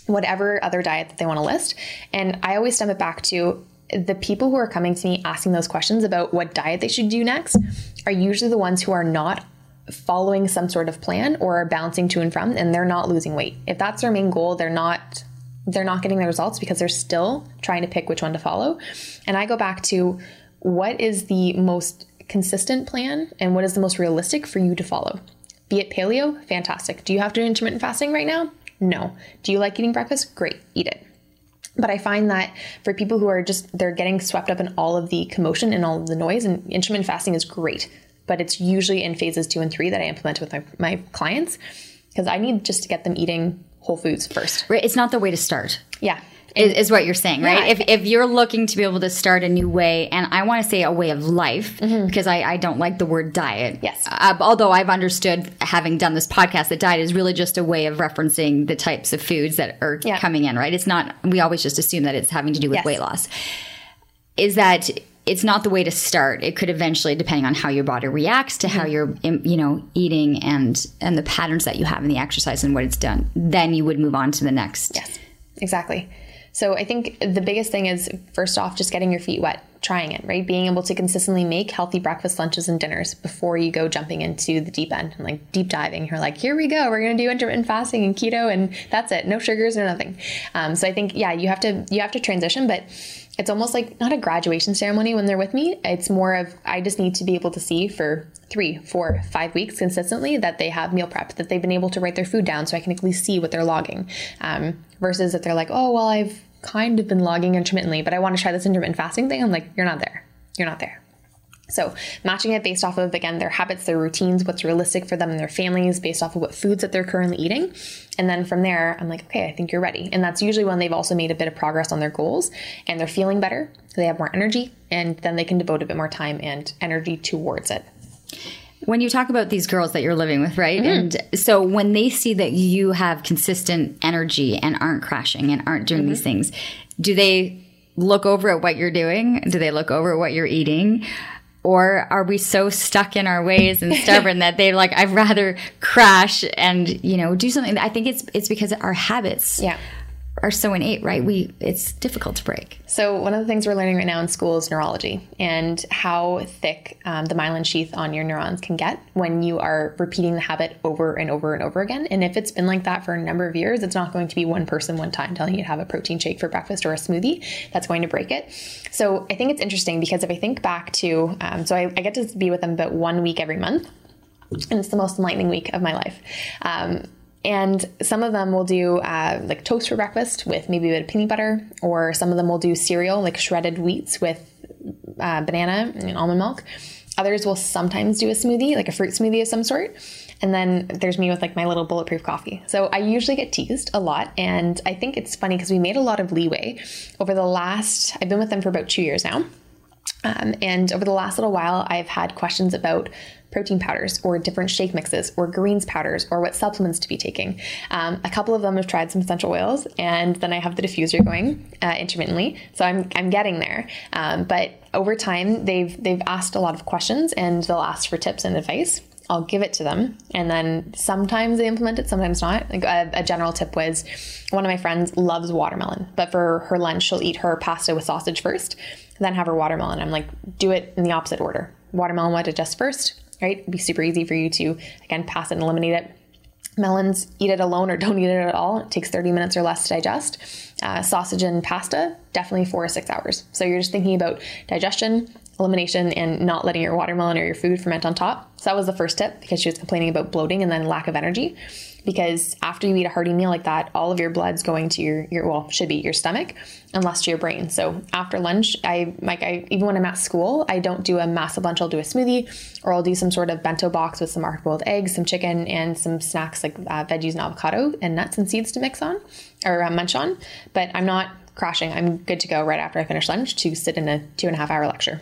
S3: whatever other diet that they want to list. And i always stem it back to the people who are coming to me asking those questions about what diet they should do next are usually the ones who are not following some sort of plan or are bouncing to and from and they're not losing weight. If that's their main goal, they're not they're not getting the results because they're still trying to pick which one to follow. And I go back to what is the most consistent plan and what is the most realistic for you to follow? Be it paleo, fantastic. Do you have to do intermittent fasting right now? No. Do you like eating breakfast? Great, eat it. But I find that for people who are just, they're getting swept up in all of the commotion and all of the noise, and intermittent fasting is great, but it's usually in phases two and three that I implement with my, my clients because I need just to get them eating whole foods first.
S2: It's not the way to start.
S3: Yeah.
S2: Is, is, what you're saying, right? Yeah. If, if you're looking to be able to start a new way, and I want to say a way of life, mm-hmm. because I, I don't like the word diet.
S3: Yes.
S2: Uh, although I've understood, having done this podcast, that diet is really just a way of referencing the types of foods that are yeah. coming in, right? It's not, we always just assume that it's having to do with yes. weight loss. Is that it's not the way to start. It could eventually, depending on how your body reacts to mm-hmm. how you're, you know, eating and and the patterns that you have in the exercise and what it's done. Then you would move on to the next.
S3: Yes, exactly. So I think the biggest thing is first off, just getting your feet wet, trying it, right? Being able to consistently make healthy breakfast, lunches, and dinners before you go jumping into the deep end and like deep diving. You're like, here we go, we're gonna do intermittent fasting and keto, and that's it, no sugars or nothing. Um, so I think yeah, you have to you have to transition, but it's almost like not a graduation ceremony when they're with me. It's more of I just need to be able to see for three, four, five weeks consistently that they have meal prep, that they've been able to write their food down so I can at least see what they're logging. Um, versus if they're like, oh, well, I've kind of been logging intermittently, but I want to try this intermittent fasting thing. I'm like, you're not there. You're not there. So, matching it based off of, again, their habits, their routines, what's realistic for them and their families, based off of what foods that they're currently eating. And then from there, I'm like, okay, I think you're ready. And that's usually when they've also made a bit of progress on their goals and they're feeling better. they have more energy, and then they can devote a bit more time and energy towards it.
S2: When you talk about these girls that you're living with, right? Mm-hmm. And so when they see that you have consistent energy and aren't crashing and aren't doing mm-hmm. these things, do they look over at what you're doing? Do they look over at what you're eating? Or are we so stuck in our ways and stubborn that they like i'd rather crash and you know do something. I think it's it's because our habits.
S3: Yeah
S2: are so innate, right? We it's difficult to break.
S3: So one of the things we're learning right now in school is neurology and how thick um, the myelin sheath on your neurons can get when you are repeating the habit over and over and over again. And if it's been like that for a number of years, it's not going to be one person one time telling you to have a protein shake for breakfast or a smoothie that's going to break it. So I think it's interesting because if I think back to, um, so I, I get to be with them about one week every month and it's the most enlightening week of my life. Um, and some of them will do uh, like toast for breakfast with maybe a bit of peanut butter, or some of them will do cereal, like shredded wheats with uh, banana and almond milk. Others will sometimes do a smoothie, like a fruit smoothie of some sort. And then there's me with like my little bulletproof coffee. So I usually get teased a lot. And I think it's funny because we made a lot of leeway over the last, I've been with them for about two years now. Um, and over the last little while, I've had questions about protein powders or different shake mixes or greens powders or what supplements to be taking. Um, a couple of them have tried some essential oils, and then I have the diffuser going uh, intermittently. So I'm, I'm getting there. Um, but over time, they've they've asked a lot of questions, and they'll ask for tips and advice. I'll give it to them, and then sometimes they implement it, sometimes not. Like a, a, general tip was, one of my friends loves watermelon, but for her lunch she'll eat her pasta with sausage first, then have her watermelon. I'm like, do it in the opposite order. Watermelon will digest first, right? It'd be super easy for you to again pass it and eliminate it. Melons, eat it alone or don't eat it at all. It takes 30 minutes or less to digest. Uh, sausage and pasta, definitely four or six hours. So you're just thinking about digestion, elimination and not letting your watermelon or your food ferment on top. So that was the first tip because she was complaining about bloating and then lack of energy. Because after you eat a hearty meal like that, all of your blood's going to your, your well, should be your stomach and less to your brain. So after lunch, I like I even when I'm at school, I don't do a massive lunch. I'll do a smoothie or I'll do some sort of bento box with some hard boiled eggs, some chicken, and some snacks like uh, veggies and avocado and nuts and seeds to mix on or uh, munch on. But I'm not crashing. I'm good to go right after I finish lunch to sit in a two and a half hour lecture.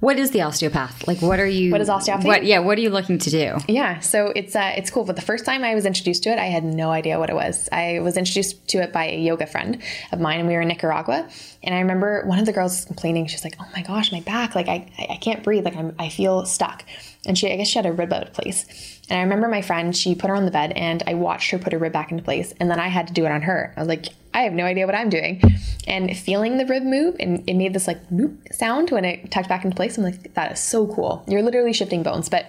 S2: What is the osteopath? Like, what are you?
S3: What is osteopathy?
S2: What, yeah, what are you looking to do?
S3: Yeah, so it's uh, it's cool. But the first time I was introduced to it, I had no idea what it was. I was introduced to it by a yoga friend of mine, and we were in Nicaragua. And I remember one of the girls complaining. She's like, "Oh my gosh, my back! Like I I can't breathe. Like I'm, I feel stuck." And she, I guess she had a rib out of place. And I remember my friend, she put her on the bed, and I watched her put her rib back into place. And then I had to do it on her. I was like, I have no idea what I'm doing. And feeling the rib move, and it made this like noop sound when it tucked back into place. I'm like, that is so cool. You're literally shifting bones. But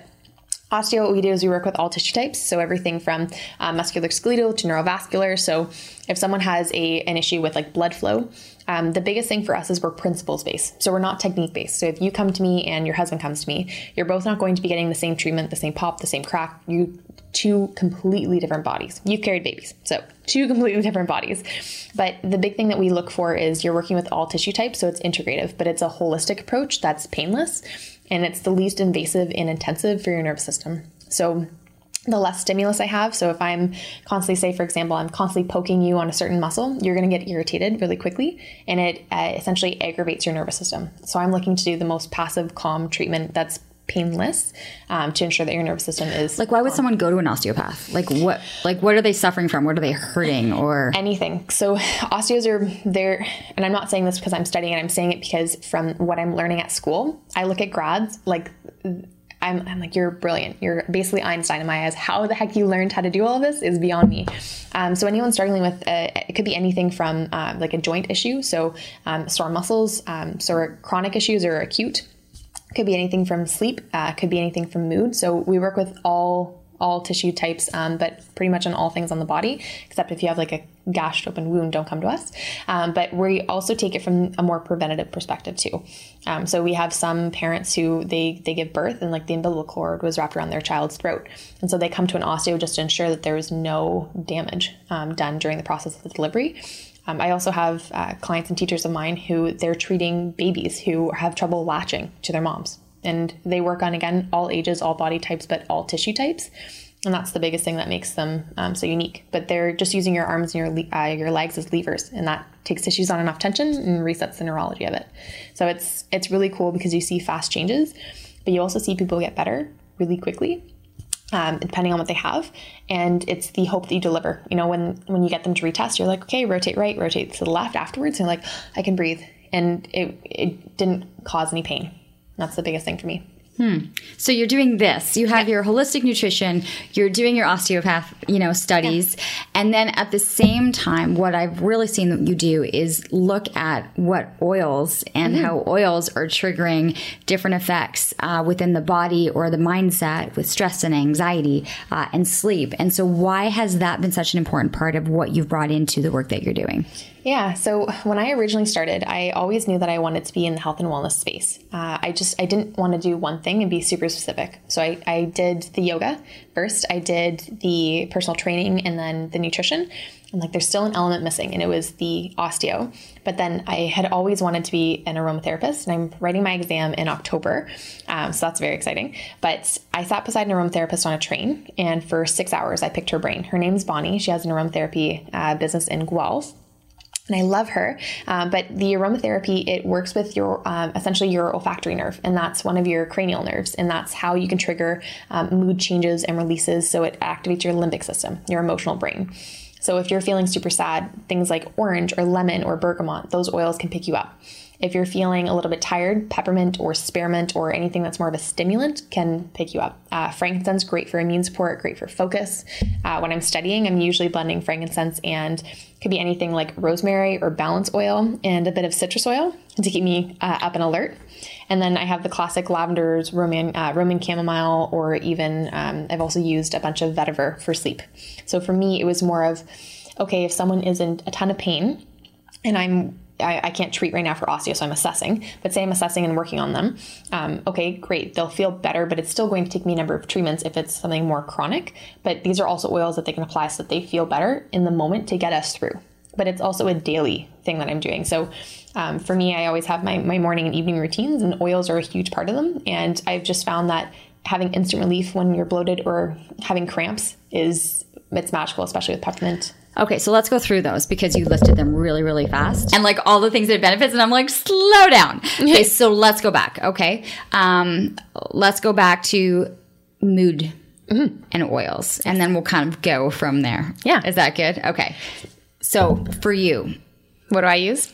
S3: Osteo, what we do is we work with all tissue types, so everything from uh, muscular skeletal to neurovascular. So if someone has a an issue with like blood flow, um, the biggest thing for us is we're principles based. So we're not technique based. So if you come to me and your husband comes to me, you're both not going to be getting the same treatment, the same pop, the same crack. You two completely different bodies. You've carried babies, so two completely different bodies. But the big thing that we look for is you're working with all tissue types, so it's integrative, but it's a holistic approach that's painless and it's the least invasive and intensive for your nervous system. So the less stimulus I have. So if I'm constantly, say, for example, I'm constantly poking you on a certain muscle, you're going to get irritated really quickly and it uh, essentially aggravates your nervous system. So I'm looking to do the most passive, calm treatment that's painless um, to ensure that your nervous system is
S2: like why would calm. someone go to an osteopath like what like what are they suffering from what are they hurting or
S3: anything so osteos are there and i'm not saying this because i'm studying it i'm saying it because from what i'm learning at school i look at grads like I'm, I'm, like, you're brilliant. You're basically Einstein in my eyes. How the heck you learned how to do all of this is beyond me. Um, so anyone struggling with uh, it could be anything from uh, like a joint issue, so um, sore muscles, um, so chronic issues or acute. Could be anything from sleep. Uh, could be anything from mood. So we work with all all tissue types, um, but pretty much on all things on the body, except if you have like a gashed open wound, don't come to us. Um, but we also take it from a more preventative perspective too. Um, so we have some parents who they they give birth and like the umbilical cord was wrapped around their child's throat, and so they come to an osteo just to ensure that there was no damage um, done during the process of the delivery. Um, I also have uh, clients and teachers of mine who they're treating babies who have trouble latching to their moms and they work on again all ages all body types but all tissue types and that's the biggest thing that makes them um, so unique. But they're just using your arms and your, uh, your legs as levers and that takes tissues on enough tension and resets the neurology of it. So it's it's really cool because you see fast changes but you also see people get better really quickly um, depending on what they have. And it's the hope that you deliver. You know when when you get them to retest you're like okay rotate right rotate to the left afterwards. And like i can breathe. And it, it didn't cause any pain. That's the biggest thing for me.
S2: Hmm. So you're doing this. You have yeah. your holistic nutrition. You're doing your osteopath, you know, studies, yeah. and then at the same time, what I've really seen that you do is look at what oils and mm-hmm. how oils are triggering different effects uh, within the body or the mindset with stress and anxiety uh, and sleep. And so, why has that been such an important part of what you've brought into the work that you're doing?
S3: Yeah. So when I originally started, I always knew that I wanted to be in the health and wellness space. Uh, I just I didn't want to do one thing and be super specific. So I, I did the yoga first. I did the personal training and then the nutrition. And like there's still an element missing, and it was the osteo. But then I had always wanted to be an aromatherapist, and I'm writing my exam in October, um, so that's very exciting. But I sat beside an aromatherapist on a train, and for six hours I picked her brain. Her name's Bonnie. She has an aromatherapy uh, business in Guelph and I love her. Um, but the aromatherapy it works with your um, essentially your olfactory nerve, and that's one of your cranial nerves, and that's how you can trigger um, mood changes and releases. So it activates your limbic system, your emotional brain. So if you're feeling super sad, things like orange or lemon or bergamot, those oils can pick you up. If you're feeling a little bit tired, peppermint or spearmint or anything that's more of a stimulant can pick you up. Uh, frankincense, great for immune support, great for focus. Uh, when I'm studying, I'm usually blending frankincense and could be anything like rosemary or balance oil and a bit of citrus oil to keep me uh, up and alert. And then I have the classic lavenders, Roman, uh, Roman chamomile, or even um, I've also used a bunch of vetiver for sleep. So for me, it was more of okay, if someone is in a ton of pain and I'm I, I, can't treat right now for osteo, so I'm assessing. But say I'm assessing and working on them. Um, okay, great. They'll feel better, but it's still going to take me a number of treatments if it's something more chronic. But these are also oils that they can apply so that they feel better in the moment to get us through. But it's also a daily thing that I'm doing. So um, for me, I always have my, my morning and evening routines, and oils are a huge part of them. And I've just found that having instant relief when you're bloated or having cramps is it's magical, especially with peppermint
S2: Okay, so let's go through those because you listed them really, really fast and like all the things that benefits, and I'm like, slow down. Okay, so let's go back. Okay, um, let's go back to mood mm-hmm. and oils, and then we'll kind of go from there.
S3: Yeah,
S2: is that good? Okay, so for you,
S3: what do I use?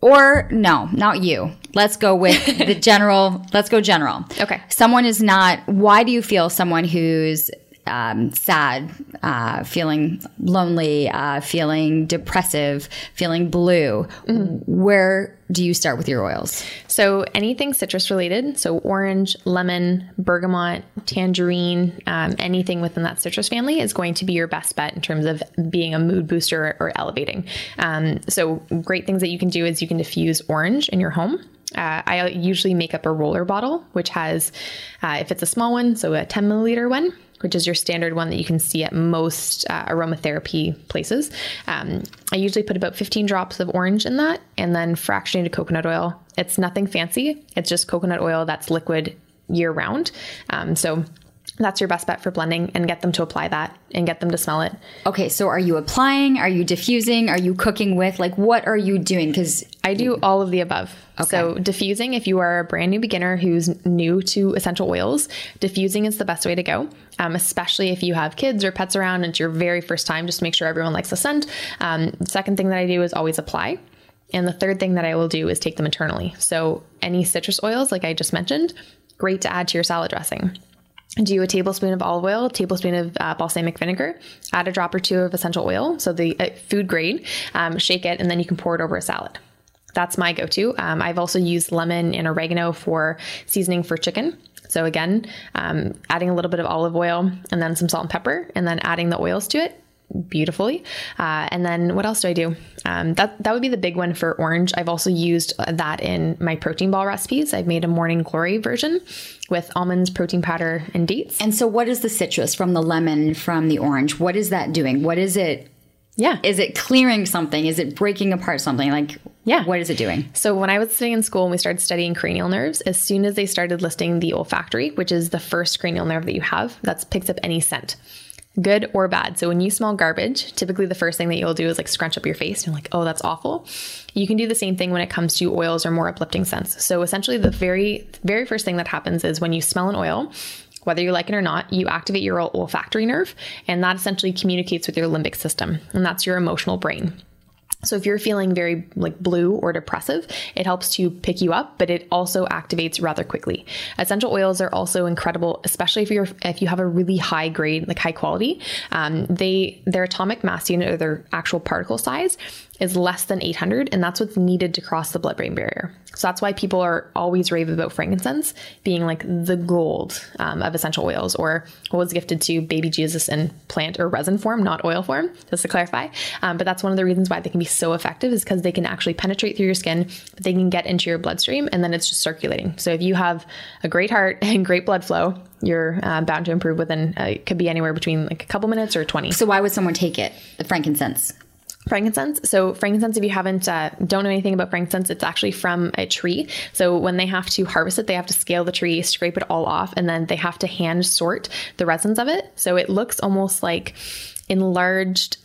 S2: Or no, not you. Let's go with the general. Let's go general.
S3: Okay.
S2: Someone is not. Why do you feel someone who's um, sad, uh, feeling lonely, uh, feeling depressive, feeling blue, mm-hmm. where do you start with your oils?
S3: So anything citrus related, so orange, lemon, bergamot, tangerine, um, anything within that citrus family is going to be your best bet in terms of being a mood booster or, elevating. Um, so great things that you can do is you can diffuse orange in your home. Uh, I usually make up a roller bottle, which has, uh, if it's a small one, so a 10 milliliter one, which is your standard one that you can see at most uh, aromatherapy places. Um, I usually put about 15 drops of orange in that and then fractionated coconut oil. It's nothing fancy, it's just coconut oil that's liquid year round. Um, so that's your best bet for blending and get them to apply that and get them to smell it.
S2: Okay, so are you applying? Are you diffusing? Are you cooking with? Like, what are you doing? Because
S3: I do all of the above. Okay. So, diffusing, if you are a brand new beginner who's new to essential oils, diffusing is the best way to go, um, especially if you have kids or pets around and it's your very first time, just make sure everyone likes the scent. Um, second thing that I do is always apply. And the third thing that I will do is take them internally. So, any citrus oils, like I just mentioned, great to add to your salad dressing do a tablespoon of olive oil, a tablespoon of uh, balsamic vinegar, add a drop or two of essential oil, so the uh, food grade, um, shake it, and then you can pour it over a salad. That's my go to. Um, I've also used lemon and oregano for seasoning for chicken. So, again, um, adding a little bit of olive oil and then some salt and pepper, and then adding the oils to it beautifully. Uh, and then what else do I do? Um, that that would be the big one for orange. I've also used that in my protein ball recipes. I've made a morning glory version with almonds, protein powder, and dates.
S2: And so, what is the citrus from the lemon from the orange? What is that doing? What is it?
S3: Yeah.
S2: Is it clearing something? Is it breaking apart something? Like, yeah. What is it doing?
S3: So, when I was sitting in school and we started studying cranial nerves, as soon as they started listing the olfactory, which is the first cranial nerve that you have, that picks up any scent good or bad. So when you smell garbage, typically the first thing that you'll do is like scrunch up your face. You're like, oh, that's awful. You can do the same thing when it comes to oils or more uplifting scents. So essentially, the very, very first thing that happens is when you smell an oil, whether you like it or not, you activate your olfactory nerve, and that essentially communicates with your limbic system, and that's your emotional brain. So if you're feeling very like blue or depressive, it helps to pick you up, but it also activates rather quickly. Essential oils are also incredible, especially if you're if you have a really high grade, like high quality. Um, they their atomic mass unit or their actual particle size is less than 800, and that's what's needed to cross the blood brain barrier. So that's why people are always rave about frankincense being like the gold um, of essential oils, or what was gifted to baby Jesus in plant or resin form, not oil form, just to clarify. Um, but that's one of the reasons why they can be so effective is because they can actually penetrate through your skin, but they can get into your bloodstream, and then it's just circulating. So if you have a great heart and great blood flow, you're uh, bound to improve within uh, it could be anywhere between like a couple minutes or 20
S2: So why would someone take it? The frankincense.
S3: Frankincense so frankincense if you haven't uh, don't know anything about frankincense it's actually from a tree so when they have to harvest it they have to scale the tree scrape it all off and then they have to hand sort the resins of it so it looks almost like enlarged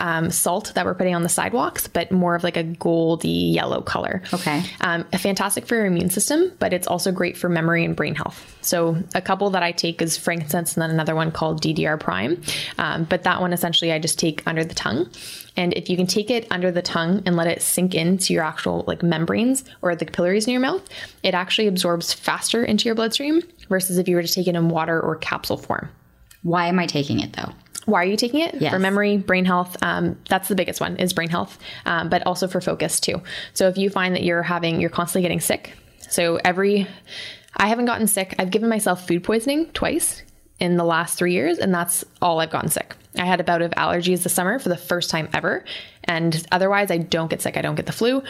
S3: um, salt that we're putting on the sidewalks, but more of like a goldy yellow color.
S2: Okay.
S3: Um, fantastic for your immune system, but it's also great for memory and brain health. So a couple that I take is frankincense and then another one called DDR Prime. Um, but that one essentially I just take under the tongue. And if you can take it under the tongue and let it sink into your actual like membranes or the capillaries in your mouth, it actually absorbs faster into your bloodstream versus if you were to take it in water or capsule form.
S2: Why am I taking it though?
S3: Why are you taking it?
S2: Yes.
S3: For memory, brain health. Um, that's the biggest one is brain health, um, but also for focus too. So if you find that you're having, you're constantly getting sick. So every, I haven't gotten sick. I've given myself food poisoning twice in the last three years, and that's all I've gotten sick. I had a bout of allergies this summer for the first time ever. And otherwise, I don't get sick. I don't get the flu.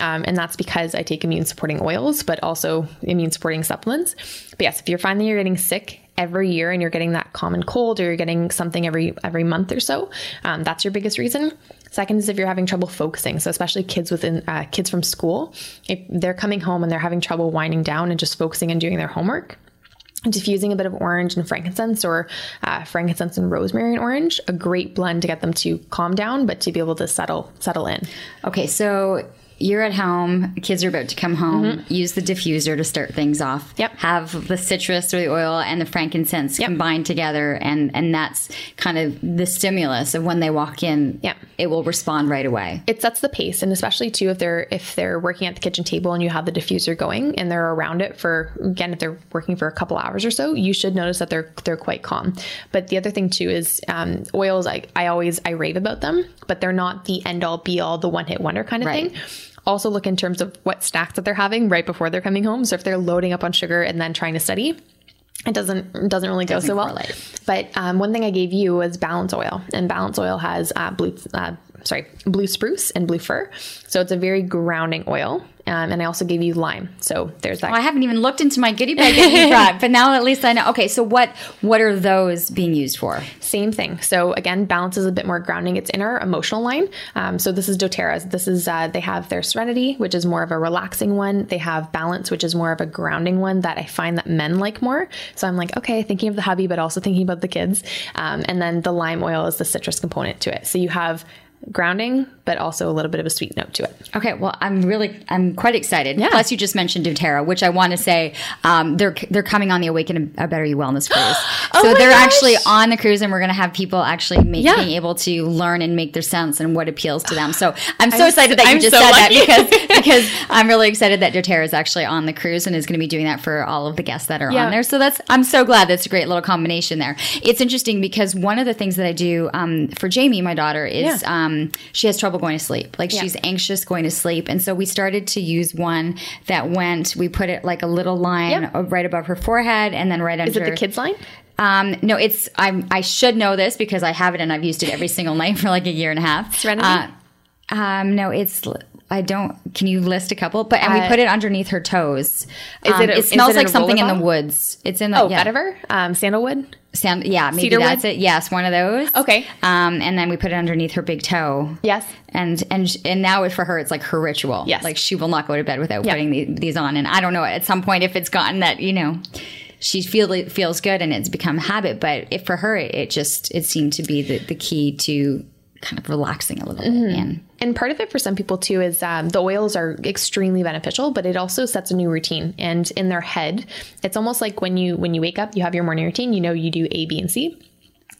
S3: Um, and that's because I take immune supporting oils, but also immune supporting supplements. But yes, if you're finding you're getting sick every year and you're getting that common cold or you're getting something every every month or so, um, that's your biggest reason. Second is if you're having trouble focusing. So especially kids within uh, kids from school, if they're coming home and they're having trouble winding down and just focusing and doing their homework, diffusing a bit of orange and frankincense or uh, frankincense and rosemary and orange a great blend to get them to calm down but to be able to settle settle in.
S2: Okay, so you're at home, kids are about to come home, use the diffuser to start things off.
S3: Yep.
S2: Have the citrus or the oil and the frankincense
S3: Yep.
S2: combined together and and that's kind of the stimulus of when they walk in.
S3: Yep.
S2: It will respond right away.
S3: it sets the pace and especially too if they're if they're working at the kitchen table and you have the diffuser going and they're around it for again if they're working for a couple hours or so you should notice that they're they're quite calm but the other thing too is um, oils I, I always i rave about them but they're not the end all be all the one hit wonder kind of
S2: Right.
S3: thing also look in terms of what snacks that they're having right before they're coming home so if they're loading up on sugar and then trying to study it doesn't it doesn't really go so well. But um, one thing I gave you was balance oil, and balance oil has uh, blue, uh, sorry, blue spruce and blue fir. So it's a very grounding oil. Um, and I also gave you lime. So there's that.
S2: I haven't even looked into my goodie bag that you brought, but now at least I know. Okay, so what what are those being used for?
S3: Same thing. So again, balance is a bit more grounding. It's in our emotional line. Um, so this is DoTerra's. This is uh, they have their Serenity, which is more of a relaxing one. They have Balance, which is more of a grounding one that I find that men like more. So I'm like, okay, thinking of the hubby, but also thinking about the kids. Um, and then the lime oil is the citrus component to it. So you have grounding, but also a little bit of a sweet note to it.
S2: Okay, well, I'm really, I'm quite excited.
S3: Yeah.
S2: Plus, you just mentioned doTERRA, which I want to say, um, they're they're coming on the Awaken a Better You Wellness cruise.
S3: Oh
S2: so they're
S3: gosh.
S2: actually on the cruise, and we're going to have people actually make,
S3: Yeah.
S2: being able to learn and make their sense and what appeals to them. So I'm so
S3: I'm
S2: excited
S3: so-
S2: that you
S3: I'm
S2: just
S3: so
S2: said
S3: lucky.
S2: that because because I'm really excited that doTERRA is actually on the cruise and is going to be doing that for all of the guests that are
S3: Yeah.
S2: on there. So that's I'm so glad that's a great little combination there. It's interesting because one of the things that I do um, for Jamie, my daughter, is um, she has trouble going to sleep. Like
S3: Yeah.
S2: she's anxious going to sleep, and so we started to use one that went. We put it like a little line
S3: Yep.
S2: right above her forehead, and then right under.
S3: Is it the kids line?
S2: Um, no, it's I'm I should know this because I have it and I've used it every single night for like a year and a half.
S3: Serenity?
S2: Uh, um, no, it's I don't. Can you list a couple? But and we
S3: Uh,
S2: put it underneath her toes.
S3: Is
S2: Um,
S3: it a-
S2: it smells
S3: it
S2: like something in the woods. It's in the
S3: Oh,
S2: yeah.
S3: vetiver, um, sandalwood.
S2: Sand, yeah, maybe
S3: Cedarwood?
S2: that's it. Yes, one of those.
S3: Okay.
S2: Um, and then we put it underneath her big toe.
S3: Yes.
S2: And and and now for her, it's like her ritual.
S3: Yes.
S2: Like she will not go to bed without
S3: Yeah.
S2: putting the, these on. And I don't know at some point if it's gotten that you know she feel feels good and it's become habit. But if for her, it, it just it seemed to be the the key to kind of relaxing a little
S3: Mm-hmm.
S2: bit. And
S3: And part of it for some people too is um, the oils are extremely beneficial, but it also sets a new routine. And in their head, it's almost like when you when you wake up, you have your morning routine. You know you do A, B, and C.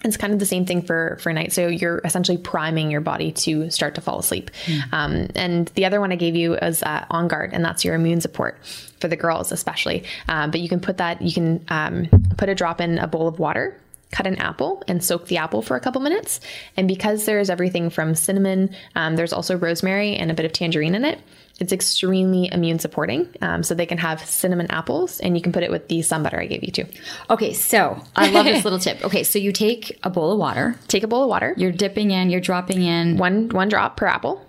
S3: It's kind of the same thing for for night. So you're essentially priming your body to start to fall asleep. Um, and the other one I gave you is uh, On Guard, and that's your immune support for the girls especially. Um, but you can put that you can um, put a drop in a bowl of water cut an apple and soak the apple for a couple minutes. And because there's everything from cinnamon, um, there's also rosemary and a bit of tangerine in it. It's extremely immune supporting. Um, so they can have cinnamon apples and you can put it with the sun butter I gave you too.
S2: Okay, so I love this little tip. Okay, so you take a bowl of water,
S3: Take a bowl of water,
S2: you're dipping in, you're dropping in
S3: one one drop per apple.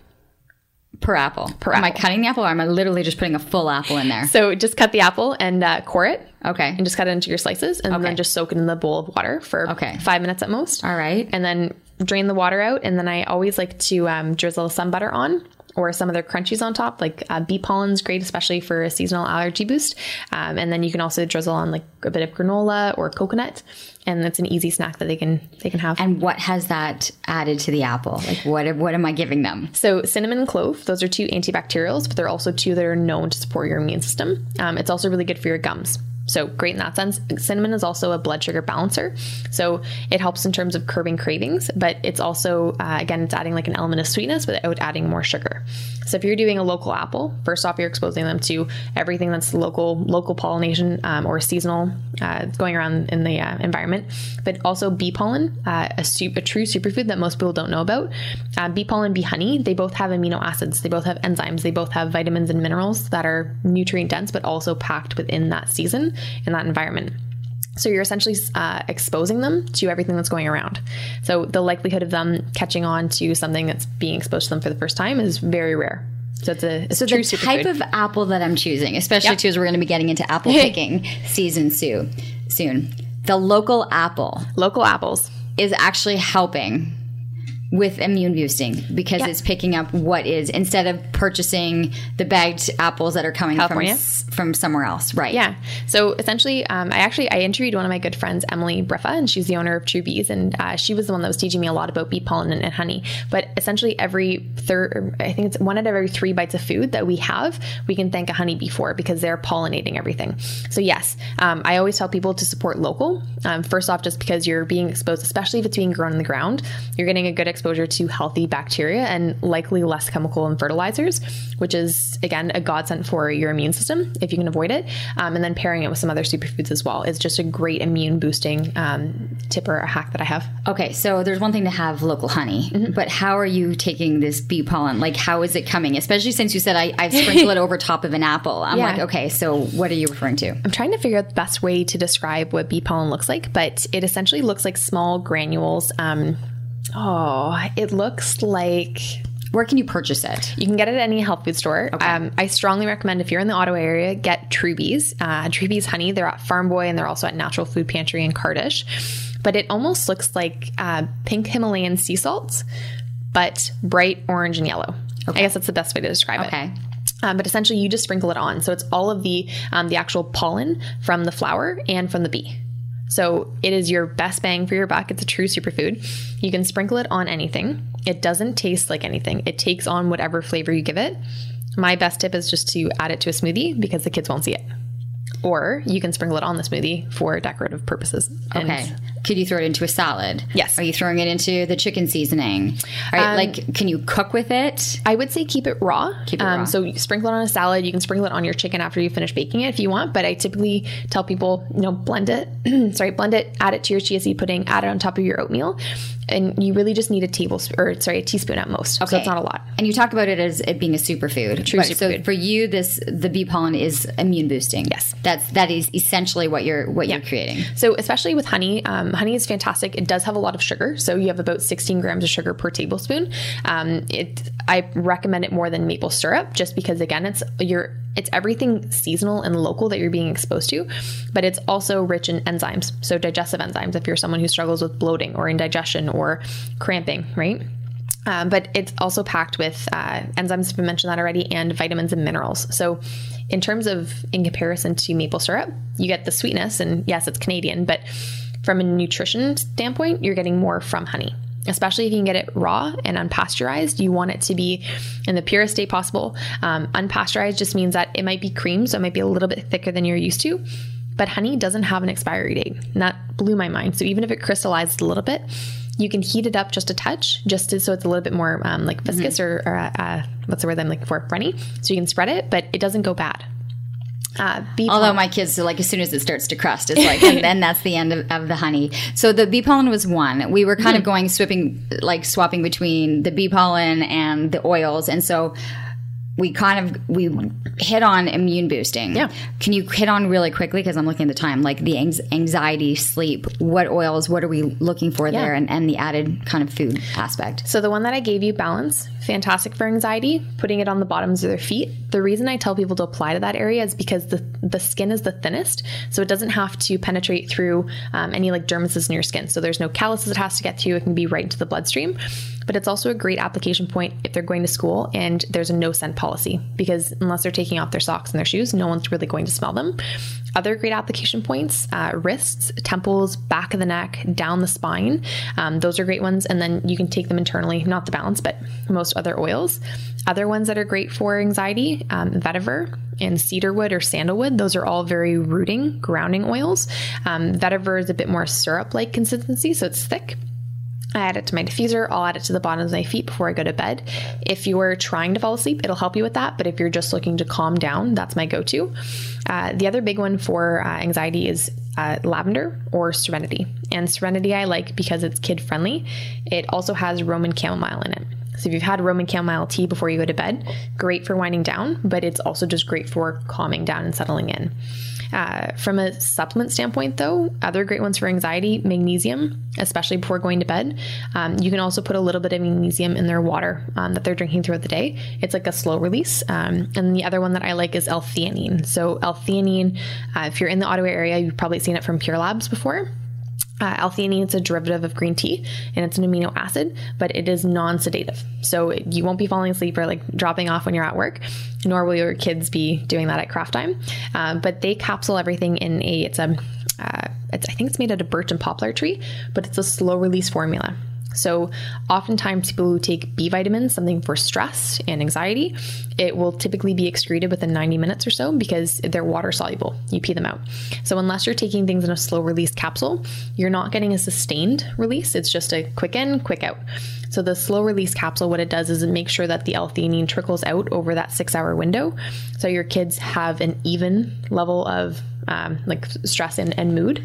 S2: per apple.
S3: Per
S2: am I cutting the apple or am I literally just putting a full apple in there?
S3: So just cut the apple and uh, core it
S2: Okay.
S3: and just cut it into your slices and
S2: Okay.
S3: then just soak it in the bowl of water for
S2: Okay.
S3: five minutes at most.
S2: All right.
S3: And then drain the water out. And then I always like to um, drizzle some butter on or some other crunchies on top, like uh, bee pollen's great, especially for a seasonal allergy boost. Um, and then you can also drizzle on like a bit of granola or coconut, and it's an easy snack that they can they can have.
S2: And what has that added to the apple? Like what what am I giving them?
S3: So cinnamon and clove, those are two antibacterials, but they're also two that are known to support your immune system. Um, it's also really good for your gums. So great in that sense. Cinnamon is also a blood sugar balancer. So it helps in terms of curbing cravings, but it's also, uh, again, it's adding like an element of sweetness without adding more sugar. So if you're doing a local apple, first off, you're exposing them to everything that's local, local pollination um, or seasonal uh, going around in the uh, environment, but also bee pollen, uh, a, su- a true superfood that most people don't know about. Uh, bee pollen, bee honey, they both have amino acids, they both have enzymes, they both have vitamins and minerals that are nutrient dense, but also packed within that season in that environment. So you're essentially uh, exposing them to everything that's going around. So the likelihood of them catching on to something that's being exposed to them for the first time is very rare. So it's a, it's
S2: So
S3: a true
S2: the type
S3: superfood.
S2: of apple that I'm choosing, especially
S3: Yep.
S2: too as we're going to be getting into apple picking season soon. Soon, the local apple
S3: local apples.
S2: is actually helping with immune boosting because it's picking up what is instead of purchasing the bagged apples that are coming from
S3: California?
S2: s- from somewhere else, right?
S3: Yeah. So essentially, um, I actually I interviewed one of my good friends, Emily Briffa, and she's the owner of True Bees, and uh, she was the one that was teaching me a lot about bee pollen and, and honey. But essentially, every third, I think it's one out of every three bites of food that we have, we can thank a honeybee for because they're pollinating everything. So yes, um, I always tell people to support local. Um, first off, just because you're being exposed, especially if it's being grown in the ground, you're getting a good exposure to healthy bacteria and likely less chemical and fertilizers, which is again a godsend for your immune system if you can avoid it. Um, and then pairing it with some other superfoods as well is just a great immune boosting um, tip or a hack that I have.
S2: Okay, so there's one thing to have local honey,
S3: Mm-hmm.
S2: but how are you taking this bee pollen? Like, how is it coming? Especially since you said I, I sprinkle it over top of an apple. I'm
S3: Yeah.
S2: like, okay, so what are you referring to?
S3: I'm trying to figure out the best way to describe what bee pollen looks like, but it essentially looks like small granules. Um, oh, it looks like
S2: Where can you purchase it?
S3: You can get it at any health food store. Um, I strongly recommend if you're in the Ottawa area, get True Bees. Uh, True Bees honey. They're at Farm Boy and they're also at Natural Food Pantry in Cardish. But it almost looks like uh, pink Himalayan sea salts, but bright orange and yellow. I guess that's the best way to describe it.
S2: Okay.
S3: Um, but essentially, you just sprinkle it on. So it's all of the um, the actual pollen from the flower and from the bee. So it is your best bang for your buck. It's a true superfood. You can sprinkle it on anything. It doesn't taste like anything. It takes on whatever flavor you give it. My best tip is just to add it to a smoothie because the kids won't see it. Or you can sprinkle it on the smoothie for decorative purposes.
S2: Okay. Could you throw it into a salad?
S3: Yes. Um,
S2: Are you throwing it into the chicken seasoning? All right. like, can you cook with it?
S3: I would say keep it raw.
S2: Keep it raw.
S3: So you sprinkle it on a salad. You can sprinkle it on your chicken after you finish baking it if you want. But I typically tell people, you know, blend it. sorry, blend it. Add it to your chia seed pudding. Add it on top of your oatmeal, and you really just need a tablespoon or sorry, a teaspoon at most. So it's not a lot.
S2: And you talk about it as it being a superfood.
S3: True
S2: But So for you, this the bee pollen is immune boosting.
S3: Yes.
S2: That's that is essentially what you're what you're creating.
S3: So especially with honey, um, honey is fantastic. It does have a lot of sugar, so you have about 16 grams of sugar per tablespoon. Um, it I recommend it more than maple syrup, just because again, it's your it's everything seasonal and local that you're being exposed to, but it's also rich in enzymes, so digestive enzymes. If you're someone who struggles with bloating or indigestion or cramping, right? Um, but it's also packed with uh, enzymes, we mentioned that already, and vitamins and minerals. So, in terms of in comparison to maple syrup, you get the sweetness, and yes, it's Canadian, but from a nutrition standpoint, you're getting more from honey. Especially if you can get it raw and unpasteurized, you want it to be in the purest state possible. Um, unpasteurized just means that it might be cream, so it might be a little bit thicker than you're used to. But honey doesn't have an expiry date. And that blew my mind. So even if it crystallized a little bit, you can heat it up just a touch, just to, so it's a little bit more um, like viscous or, or uh, uh, what's the word I'm looking for? Runny. So you can spread it, but it doesn't go bad.
S2: Uh, Although my kids, so like as soon as it starts to crust, it's like, and then that's the end of, of, the honey. So the bee pollen was one. We were kind mm-hmm. of going swapping, like swapping between the bee pollen and the oils, and so we kind of we hit on immune boosting.
S3: Yeah.
S2: Can you hit on really quickly because I'm looking at the time, like the anxiety, sleep, what oils, what are we looking for yeah. there, and, and the added kind of food aspect.
S3: So the one that I gave you, balance, fantastic for anxiety. Putting it on the bottoms of their feet. The reason I tell people to apply to that area is because the the skin is the thinnest, so it doesn't have to penetrate through um, any like dermises in your skin. So there's no calluses it has to get through. It can be right into the bloodstream but it's also a great application point if they're going to school and there's a no scent policy because unless they're taking off their socks and their shoes, no one's really going to smell them. Other great application points uh, wrists, temples, back of the neck, down the spine. Um, those are great ones. And then you can take them internally, not the balance, but most other oils. Other ones that are great for anxiety um, vetiver and cedarwood or sandalwood. Those are all very rooting, grounding oils. Um, vetiver is a bit more syrup like consistency, so it's thick. I add it to my diffuser. I'll add it to the bottoms of my feet before I go to bed. If you're trying to fall asleep, it'll help you with that. But if you're just looking to calm down, that's my go to. Uh, the other big one for uh, anxiety is uh, lavender or serenity. And serenity I like because it's kid friendly. It also has Roman chamomile in it. So if you've had Roman chamomile tea before you go to bed, great for winding down, but it's also just great for calming down and settling in. Uh, from a supplement standpoint, though, other great ones for anxiety magnesium, especially before going to bed. Um, you can also put a little bit of magnesium in their water um, that they're drinking throughout the day. It's like a slow release. Um, and the other one that I like is L theanine. So, L theanine, uh, if you're in the Ottawa area, you've probably seen it from Pure Labs before. Uh, L-theanine is a derivative of green tea and it's an amino acid, but it is non-sedative. So you won't be falling asleep or like dropping off when you're at work, nor will your kids be doing that at craft time. Uh, but they capsule everything in a, it's a, uh, it's, I think it's made out of birch and poplar tree, but it's a slow release formula. So, oftentimes, people who take B vitamins, something for stress and anxiety, it will typically be excreted within 90 minutes or so because they're water soluble. You pee them out. So, unless you're taking things in a slow release capsule, you're not getting a sustained release. It's just a quick in, quick out. So, the slow release capsule, what it does is it makes sure that the L theanine trickles out over that six hour window. So, your kids have an even level of um, like stress and, and mood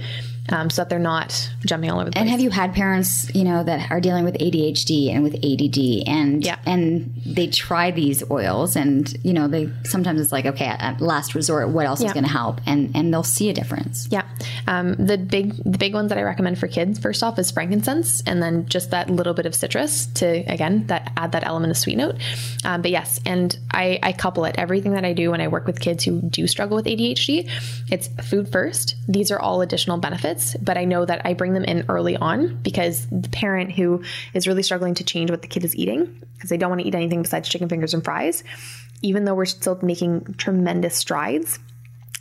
S3: um, so that they're not jumping all over the place.
S2: And have you had parents, you know, that are dealing with ADHD and with ADD, and yeah. and they try these oils, and you know, they sometimes it's like, okay, at last resort, what else yeah. is going to help, and and they'll see a difference.
S3: Yeah, um, the big the big ones that I recommend for kids first off is frankincense, and then just that little bit of citrus to again that add that element of sweet note. Um, but yes, and I I couple it everything that I do when I work with kids who do struggle with ADHD. It's food first. These are all additional benefits habits, but I know that I bring them in early on because the parent who is really struggling to change what the kid is eating because they don't want to eat anything besides chicken fingers and fries, even though we're still making tremendous strides,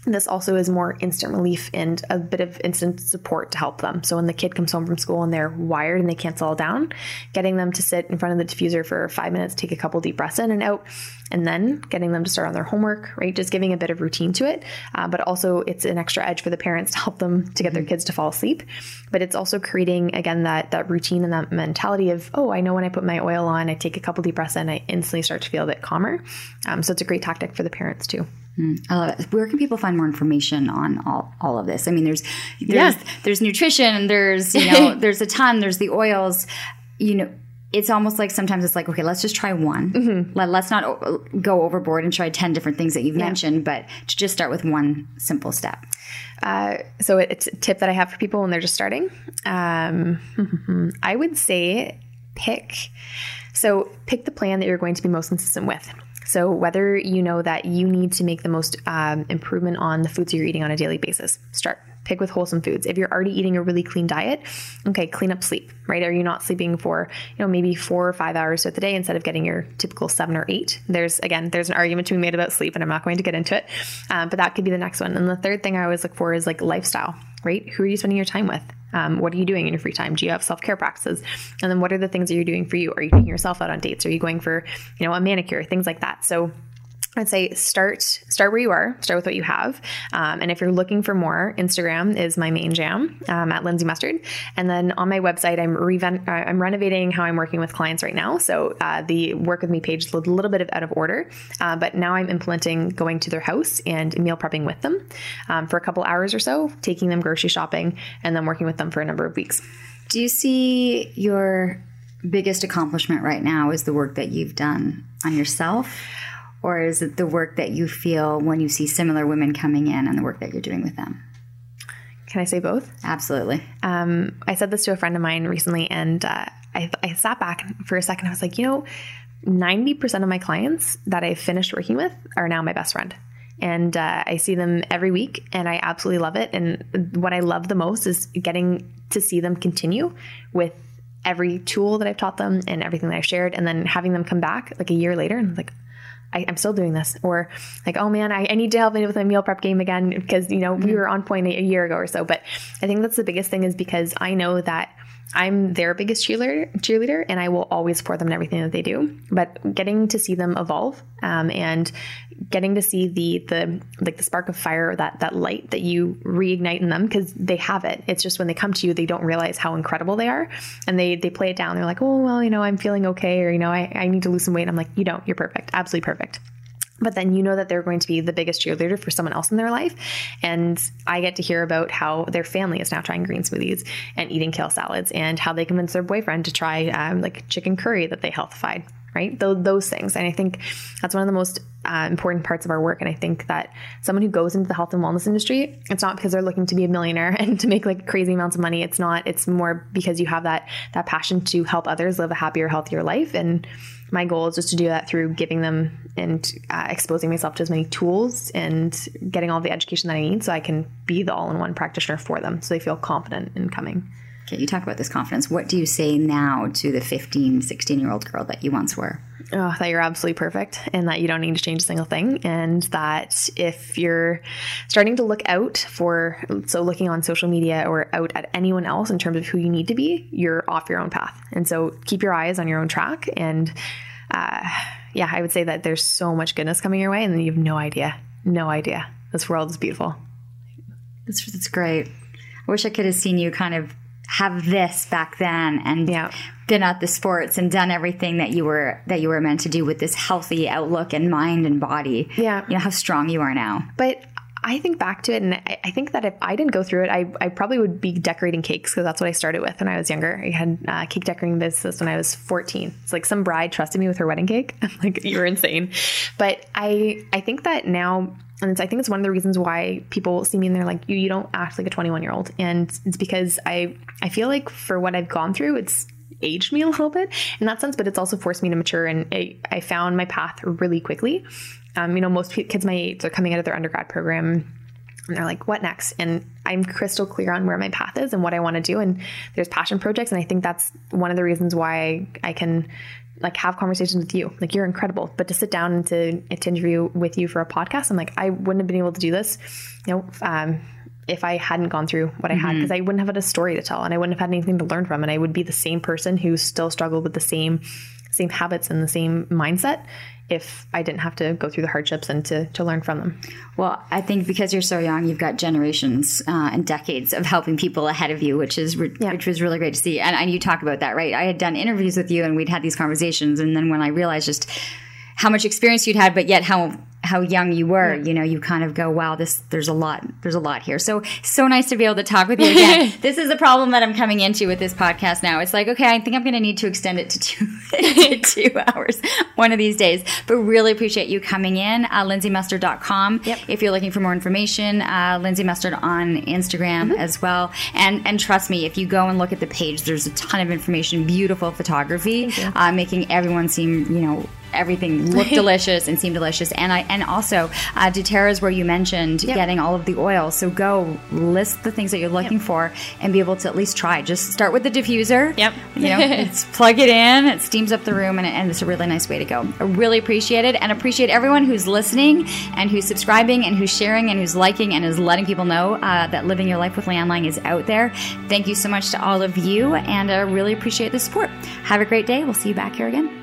S3: this also is more instant relief and a bit of instant support to help them. So when the kid comes home from school and they're wired and they can't settle down, getting them to sit in front of the diffuser for five minutes, take a couple deep breaths in and out, and then getting them to start on their homework, right? Just giving a bit of routine to it. Uh, but also, it's an extra edge for the parents to help them to get their mm-hmm. kids to fall asleep. But it's also creating again that that routine and that mentality of oh, I know when I put my oil on, I take a couple deep breaths in, I instantly start to feel a bit calmer. Um, so it's a great tactic for the parents too.
S2: Mm, I love it. Where can people find more information on all, all of this? I mean, there's there's yeah. there's nutrition, there's you know, there's a ton, there's the oils. You know, it's almost like sometimes it's like, okay, let's just try one. Mm-hmm. Let, us not go overboard and try ten different things that you've yeah. mentioned, but to just start with one simple step.
S3: Uh, so it's a tip that I have for people when they're just starting. Um, I would say pick. So pick the plan that you're going to be most consistent with. So, whether you know that you need to make the most um, improvement on the foods you're eating on a daily basis, start. Pick with wholesome foods. If you're already eating a really clean diet, okay, clean up sleep, right? Are you not sleeping for, you know, maybe four or five hours throughout the day instead of getting your typical seven or eight? There's, again, there's an argument to be made about sleep, and I'm not going to get into it, um, but that could be the next one. And the third thing I always look for is like lifestyle, right? Who are you spending your time with? Um, what are you doing in your free time? Do you have self care practices? And then what are the things that you're doing for you? Are you taking yourself out on dates? Are you going for, you know, a manicure? Things like that. So I'd say start start where you are. Start with what you have, um, and if you're looking for more, Instagram is my main jam um, at Lindsay Mustard. And then on my website, I'm reven- uh, I'm renovating how I'm working with clients right now. So uh, the work with me page is a little bit of out of order, uh, but now I'm implementing going to their house and meal prepping with them um, for a couple hours or so, taking them grocery shopping, and then working with them for a number of weeks.
S2: Do you see your biggest accomplishment right now is the work that you've done on yourself? Or is it the work that you feel when you see similar women coming in and the work that you're doing with them?
S3: Can I say both?
S2: Absolutely.
S3: Um, I said this to a friend of mine recently, and uh, I, I sat back for a second. I was like, you know, 90% of my clients that I've finished working with are now my best friend. And uh, I see them every week, and I absolutely love it. And what I love the most is getting to see them continue with every tool that I've taught them and everything that I've shared, and then having them come back like a year later and like, I, am still doing this. Or like, oh man, I, I, need to help me with my meal prep game again because, you know, mm-hmm. we were on point a, a year ago or so. But I think that's the biggest thing is because I know that I'm their biggest cheerleader, cheerleader, and I will always support them in everything that they do. But getting to see them evolve um, and getting to see the the like the spark of fire, that that light that you reignite in them because they have it. It's just when they come to you, they don't realize how incredible they are, and they they play it down. They're like, oh well, you know, I'm feeling okay, or you know, I, I need to lose some weight. I'm like, you don't. You're perfect. Absolutely perfect but then you know that they're going to be the biggest cheerleader for someone else in their life. And I get to hear about how their family is now trying green smoothies and eating kale salads and how they convince their boyfriend to try um, like chicken curry that they healthified, right? Those, those things. And I think that's one of the most uh, important parts of our work. And I think that someone who goes into the health and wellness industry, it's not because they're looking to be a millionaire and to make like crazy amounts of money. It's not, it's more because you have that, that passion to help others live a happier, healthier life. And my goal is just to do that through giving them and uh, exposing myself to as many tools and getting all the education that I need so I can be the all in one practitioner for them so they feel confident in coming.
S2: Okay, you talk about this confidence. What do you say now to the 15, 16 year old girl that you once were?
S3: Oh, that you're absolutely perfect and that you don't need to change a single thing. And that if you're starting to look out for, so looking on social media or out at anyone else in terms of who you need to be, you're off your own path. And so keep your eyes on your own track. And uh, yeah, I would say that there's so much goodness coming your way and you have no idea. No idea. This world is beautiful.
S2: That's, that's great. I wish I could have seen you kind of have this back then and yeah. been at the sports and done everything that you were that you were meant to do with this healthy outlook and mind and body.
S3: Yeah.
S2: You know how strong you are now.
S3: But I think back to it, and I, think that if I didn't go through it, I, I probably would be decorating cakes because that's what I started with when I was younger. I had uh, cake decorating business when I was 14. It's like some bride trusted me with her wedding cake. I'm like, you're insane. But I I think that now and I think it's one of the reasons why people see me and they're like, you, you don't act like a 21 year old. And it's because I, I feel like for what I've gone through, it's aged me a little bit in that sense, but it's also forced me to mature. And I, I found my path really quickly. Um, you know, most kids my age are coming out of their undergrad program and they're like, what next? And I'm crystal clear on where my path is and what I want to do. And there's passion projects. And I think that's one of the reasons why I can like have conversations with you. Like you're incredible. But to sit down and to, to interview with you for a podcast, I'm like, I wouldn't have been able to do this, you know, um, if I hadn't gone through what I had, because mm-hmm. I wouldn't have had a story to tell and I wouldn't have had anything to learn from. And I would be the same person who still struggled with the same same habits and the same mindset if I didn't have to go through the hardships and to, to learn from them.
S2: Well, I think because you're so young, you've got generations uh, and decades of helping people ahead of you, which is re- yeah. which was really great to see. And, and you talk about that, right? I had done interviews with you, and we'd had these conversations, and then when I realized just how much experience you'd had, but yet how how young you were, yeah. you know, you kind of go, wow, this, there's a lot, there's a lot here. So, so nice to be able to talk with you again. this is a problem that I'm coming into with this podcast now. It's like, okay, I think I'm going to need to extend it to two, to two hours one of these days, but really appreciate you coming in. Uh, LindsayMustard.com. Yep. If you're looking for more information, uh, Lindsay Mustard on Instagram mm-hmm. as well. And, and trust me, if you go and look at the page, there's a ton of information, beautiful photography, uh, making everyone seem, you know, everything look delicious and seem delicious. And I and also uh, doTERRA is where you mentioned yep. getting all of the oil. So go list the things that you're looking yep. for and be able to at least try. Just start with the diffuser.
S3: Yep.
S2: You know, it's plug it in. It steams up the room, and, and it's a really nice way to go. I really appreciate it, and appreciate everyone who's listening and who's subscribing and who's sharing and who's liking and is letting people know uh, that living your life with Leanne Lang is out there. Thank you so much to all of you, and I uh, really appreciate the support. Have a great day. We'll see you back here again.